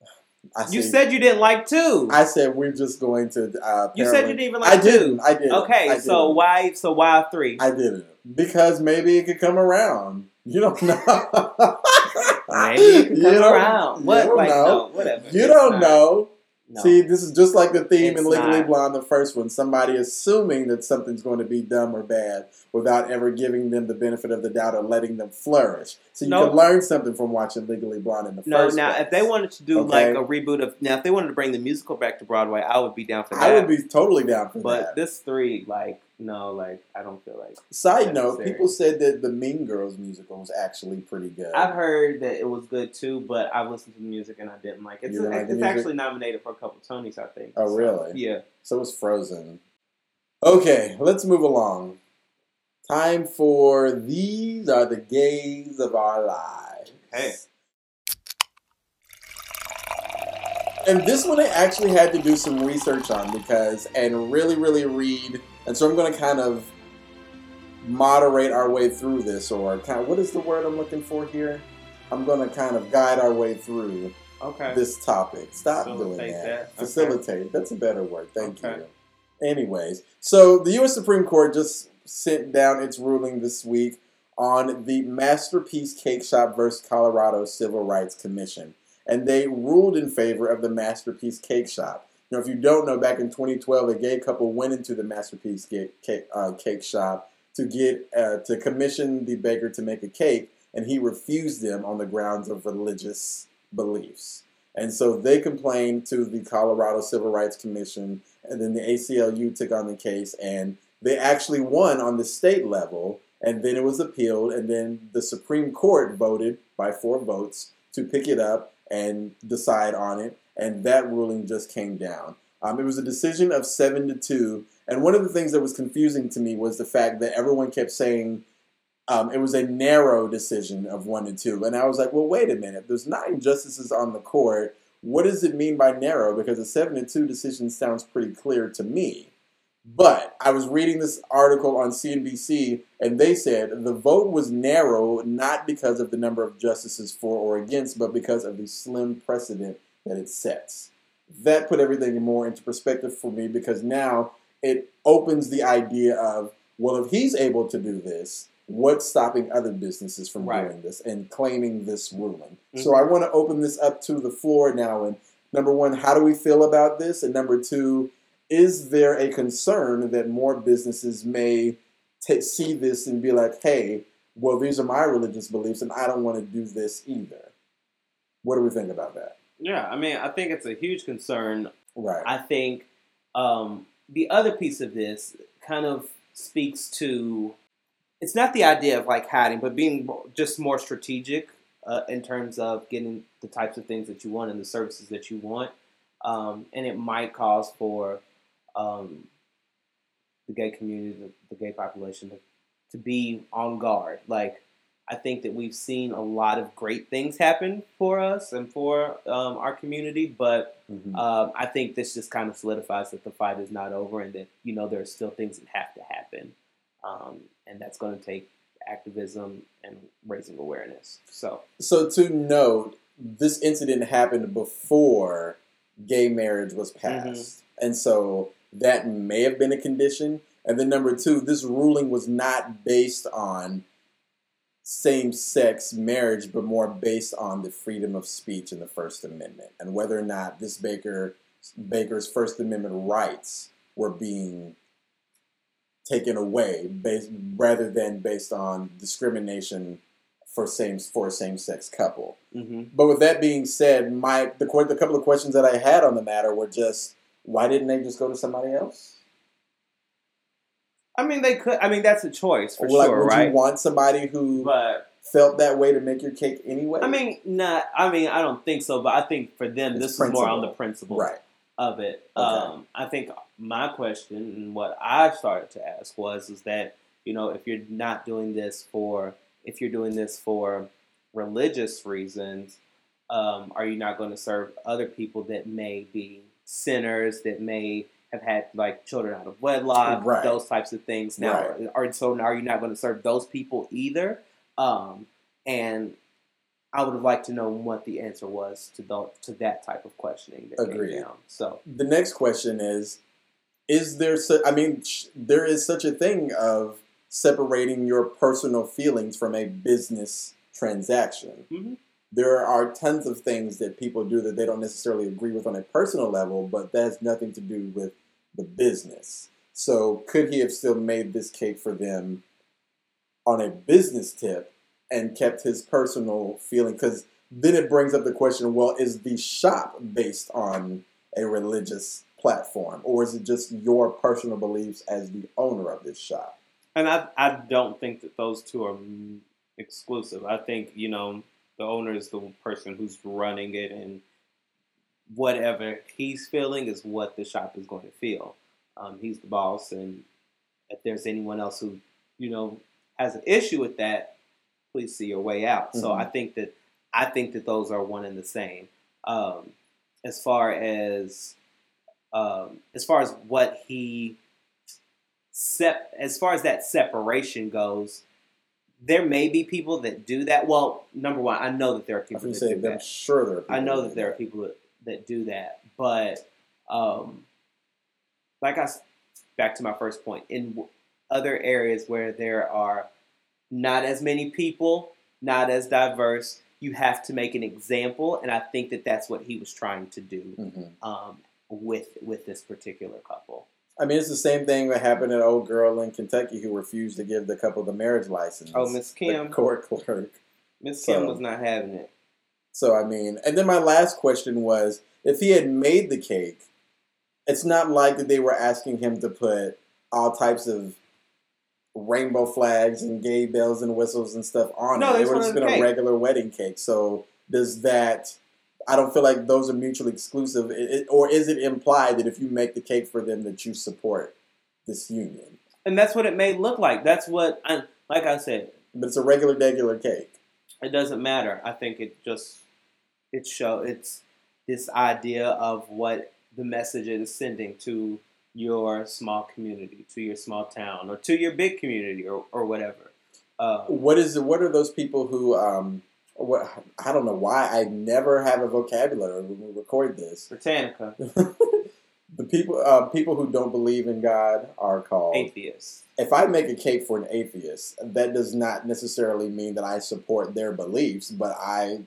I You see- said you didn't like two. I said we're just going to. Uh, you said you didn't even I like didn't. two. I didn't. Okay, I so didn't. why? So why three? I didn't because maybe it could come around. You don't know. Maybe you can You come don't- around. you What? don't like know. no, whatever. You It's don't not- know. No. See, this is just like the theme in Legally not. Blonde, the first one. Somebody assuming that something's going to be dumb or bad without ever giving them the benefit of the doubt or letting them flourish. So you No. can learn something from watching Legally Blonde in the no, first now place. if they wanted to do Okay. like a reboot of now, if they wanted to bring the musical back to Broadway, I would be down for that. I would be totally down for But that. But this three, like, no, like I don't feel like. Side note, necessary. people said that the Mean Girls musical was actually pretty good. I've heard that it was good too, but I've listened to the music and I didn't like it. It's, didn't like it's actually nominated for a couple Tonys, I think. Oh, So, really? Yeah. So was Frozen. Okay, let's move along. Time for These Are the Gays of Our Lives. Okay. And this one I actually had to do some research on because, and really, really read. And so I'm going to kind of moderate our way through this, or kind of, what is the word I'm looking for here? I'm going to kind of guide our way through Okay. this topic. Stop doing Facilitate that. that. Okay. Facilitate. That's a better word. Thank Okay. you. Anyways, so the U.S. Supreme Court just sent down its ruling this week on the Masterpiece Cake Shop versus Colorado Civil Rights Commission, and they ruled in favor of the Masterpiece Cake Shop. Now, if you don't know, back in 2012, a gay couple went into the Masterpiece Cake, uh, cake Shop to get uh, to commission the baker to make a cake, and he refused them on the grounds of religious beliefs. And so they complained to the Colorado Civil Rights Commission, and then the ACLU took on the case, and they actually won on the state level, and then it was appealed, and then the Supreme Court voted by four votes to pick it up and decide on it, and that ruling just came down. Um, it was a decision of seven to two, and one of the things that was confusing to me was the fact that everyone kept saying um, it was a narrow decision of one to two. And I was like, well, wait a minute. There's nine justices on the court. What does it mean by narrow? Because a seven to two decision sounds pretty clear to me. But I was reading this article on CNBC, and they said the vote was narrow not because of the number of justices for or against, but because of the slim precedent that it sets. That put everything more into perspective for me because now it opens the idea of, well, if he's able to do this, what's stopping other businesses from Right. doing this and claiming this ruling? Mhm. So I want to open this up to the floor now. And number one, how do we feel about this? And number two, is there a concern that more businesses may ta see this and be like, hey, well, these are my religious beliefs and I don't want to do this either? What do we think about that? Yeah, I mean, I think it's a huge concern. Right. I think um, the other piece of this kind of speaks to it's not the idea of like hiding, but being just more strategic uh, in terms of getting the types of things that you want and the services that you want. Um, and it might cause for um, the gay community, the, the gay population, to, to be on guard. Like, I think that we've seen a lot of great things happen for us and for um, our community, but Mhm. um, I think this just kind of solidifies that the fight is not over and that you know there are still things that have to happen, um, and that's going to take activism and raising awareness. So So to note, this incident happened before gay marriage was passed, and so that may have been a condition. And then number two, this ruling was not based on same-sex marriage, but more based on the freedom of speech in the First Amendment and whether or not this Baker Baker's First Amendment rights were being taken away based rather than based on discrimination for same for a same sex couple. hmm But with that being said, my the the couple of questions that I had on the matter were just why didn't they just go to somebody else? I mean, they could. I mean, that's a choice for like, sure, would right? you want somebody who but felt that way to make your cake anyway? I mean, not. I mean, I don't think so. But I think for them, It's this is more on the principle. principle right? of it. Okay. Um, I think my question and what I started to ask was, is that you know, if you're not doing this for, if you're doing this for religious reasons, um, are you not going to serve other people that may be sinners that may have had like children out of wedlock, Right. those types of things? Now, are so are you not going to serve those people either? Um, and I would have liked to know what the answer was to the, to that type of questioning that Agreed. came down. So The next question is: Is there? Su- I mean, sh- there is such a thing of separating your personal feelings from a business transaction. Mhm. There are tons of things that people do that they don't necessarily agree with on a personal level, but that has nothing to do with the business. So, could he have still made this cake for them on a business tip and kept his personal feeling? Because then it brings up the question: Well, is the shop based on a religious platform, or is it just your personal beliefs as the owner of this shop? And I, I don't think that those two are exclusive. I think, you know, the owner is the person who's running it, and whatever he's feeling is what the shop is going to feel. Um, he's the boss, and if there's anyone else who, you know, has an issue with that, please see your way out. So Mhm. I think that I think that those are one and the same. Um, as far as um, as far as what he sep- as far as that separation goes, there may be people that do that. Well, number one, I know that there are I people was that say, do I'm that. sure there are. People I know that there are people that, that do that, but um, like I, back to my first point in other areas where there are not as many people, not as diverse, you have to make an example, and I think that that's what he was trying to do Mhm. um, with with this particular couple. I mean, it's the same thing that happened to an old girl in Kentucky who refused to give the couple the marriage license. Oh, Miss the Kim, court clerk. Miss so- Kim was not having it. So I mean, and then my last question was, if he had made the cake, it's not like that they were asking him to put all types of rainbow flags and gay bells and whistles and stuff on No, it. they were just a regular wedding cake. So does that? I don't feel like those are mutually exclusive, It- it- or is it implied that if you make the cake for them that you support this union? And that's what it may look like. That's what, I, like I said, But it's a regular, regular cake. it doesn't matter. I think it just it show it's this idea of what the message is sending to your small community, to your small town, or to your big community, or, or whatever. Uh, What is it? What are those people who? Um, what I don't know why I never have a vocabulary when we record this. Britannica, the people, uh, people who don't believe in God are called. atheists. If I make a cake for an atheist, that does not necessarily mean that I support their beliefs, but I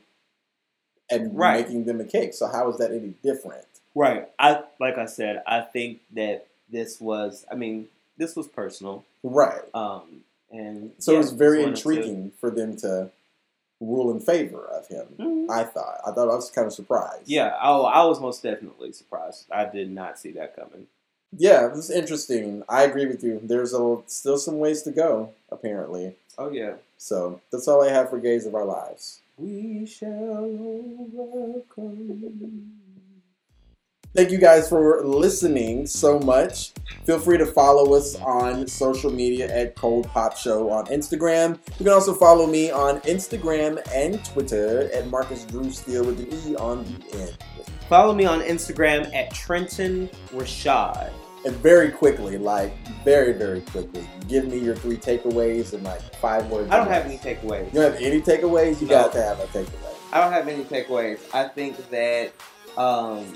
am Right. making them a cake. So how is that any different? Right. I like I said. I think that this was. I mean, this was personal. Right. Um, and So yeah, it was very wanted to- intriguing for them to rule in favor of him. Mhm. I thought. I thought I was kind of surprised. Yeah. Oh, I was most definitely surprised. I did not see that coming. Yeah, this is interesting. I agree with you. There's a, still some ways to go, apparently. Oh yeah. So that's all I have for Gays of Our Lives. We shall overcome. Thank you guys for listening so much. Feel free to follow us on social media at Cold Pop Show on Instagram. You can also follow me on Instagram and Twitter at Marcus Drew Steele with an E on the end. Follow me on Instagram at Trenton Rashad. And very quickly, like very, very quickly, give me your three takeaways and like five words. I don't have any takeaways. You don't have any takeaways? You No. got to have a takeaway. I don't have any takeaways. I think that um,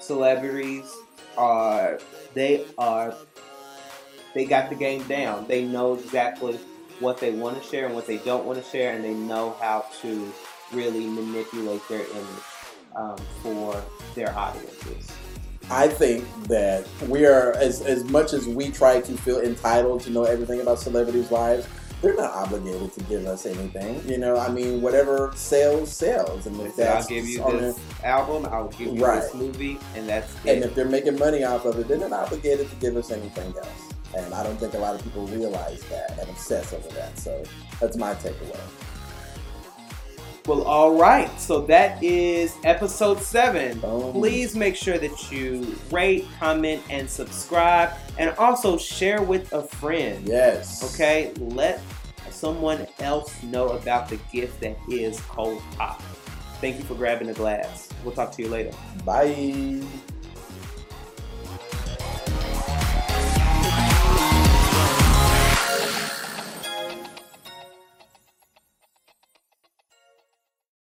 celebrities are they are they got the game down. They know exactly what they want to share and what they don't want to share, and they know how to really manipulate their image um, for their audiences. I think that we are as as much as we try to feel entitled to know everything about celebrities' lives. They're not obligated to give us anything. You know, I mean, whatever sells, sells. And if said, I'll give you on this album, I'll give you this movie, and that's their- and if they're making money off of it, they're not obligated to give us anything else. And I don't think a lot of people realize that and obsess over that. So that's my takeaway. Well, all right. So that is episode seven. Boom. Please make sure that you rate, comment, and subscribe, and also share with a friend. Yes. Okay, let someone else know about the gift that is cold pop. Thank you for grabbing a glass. We'll talk to you later. Bye.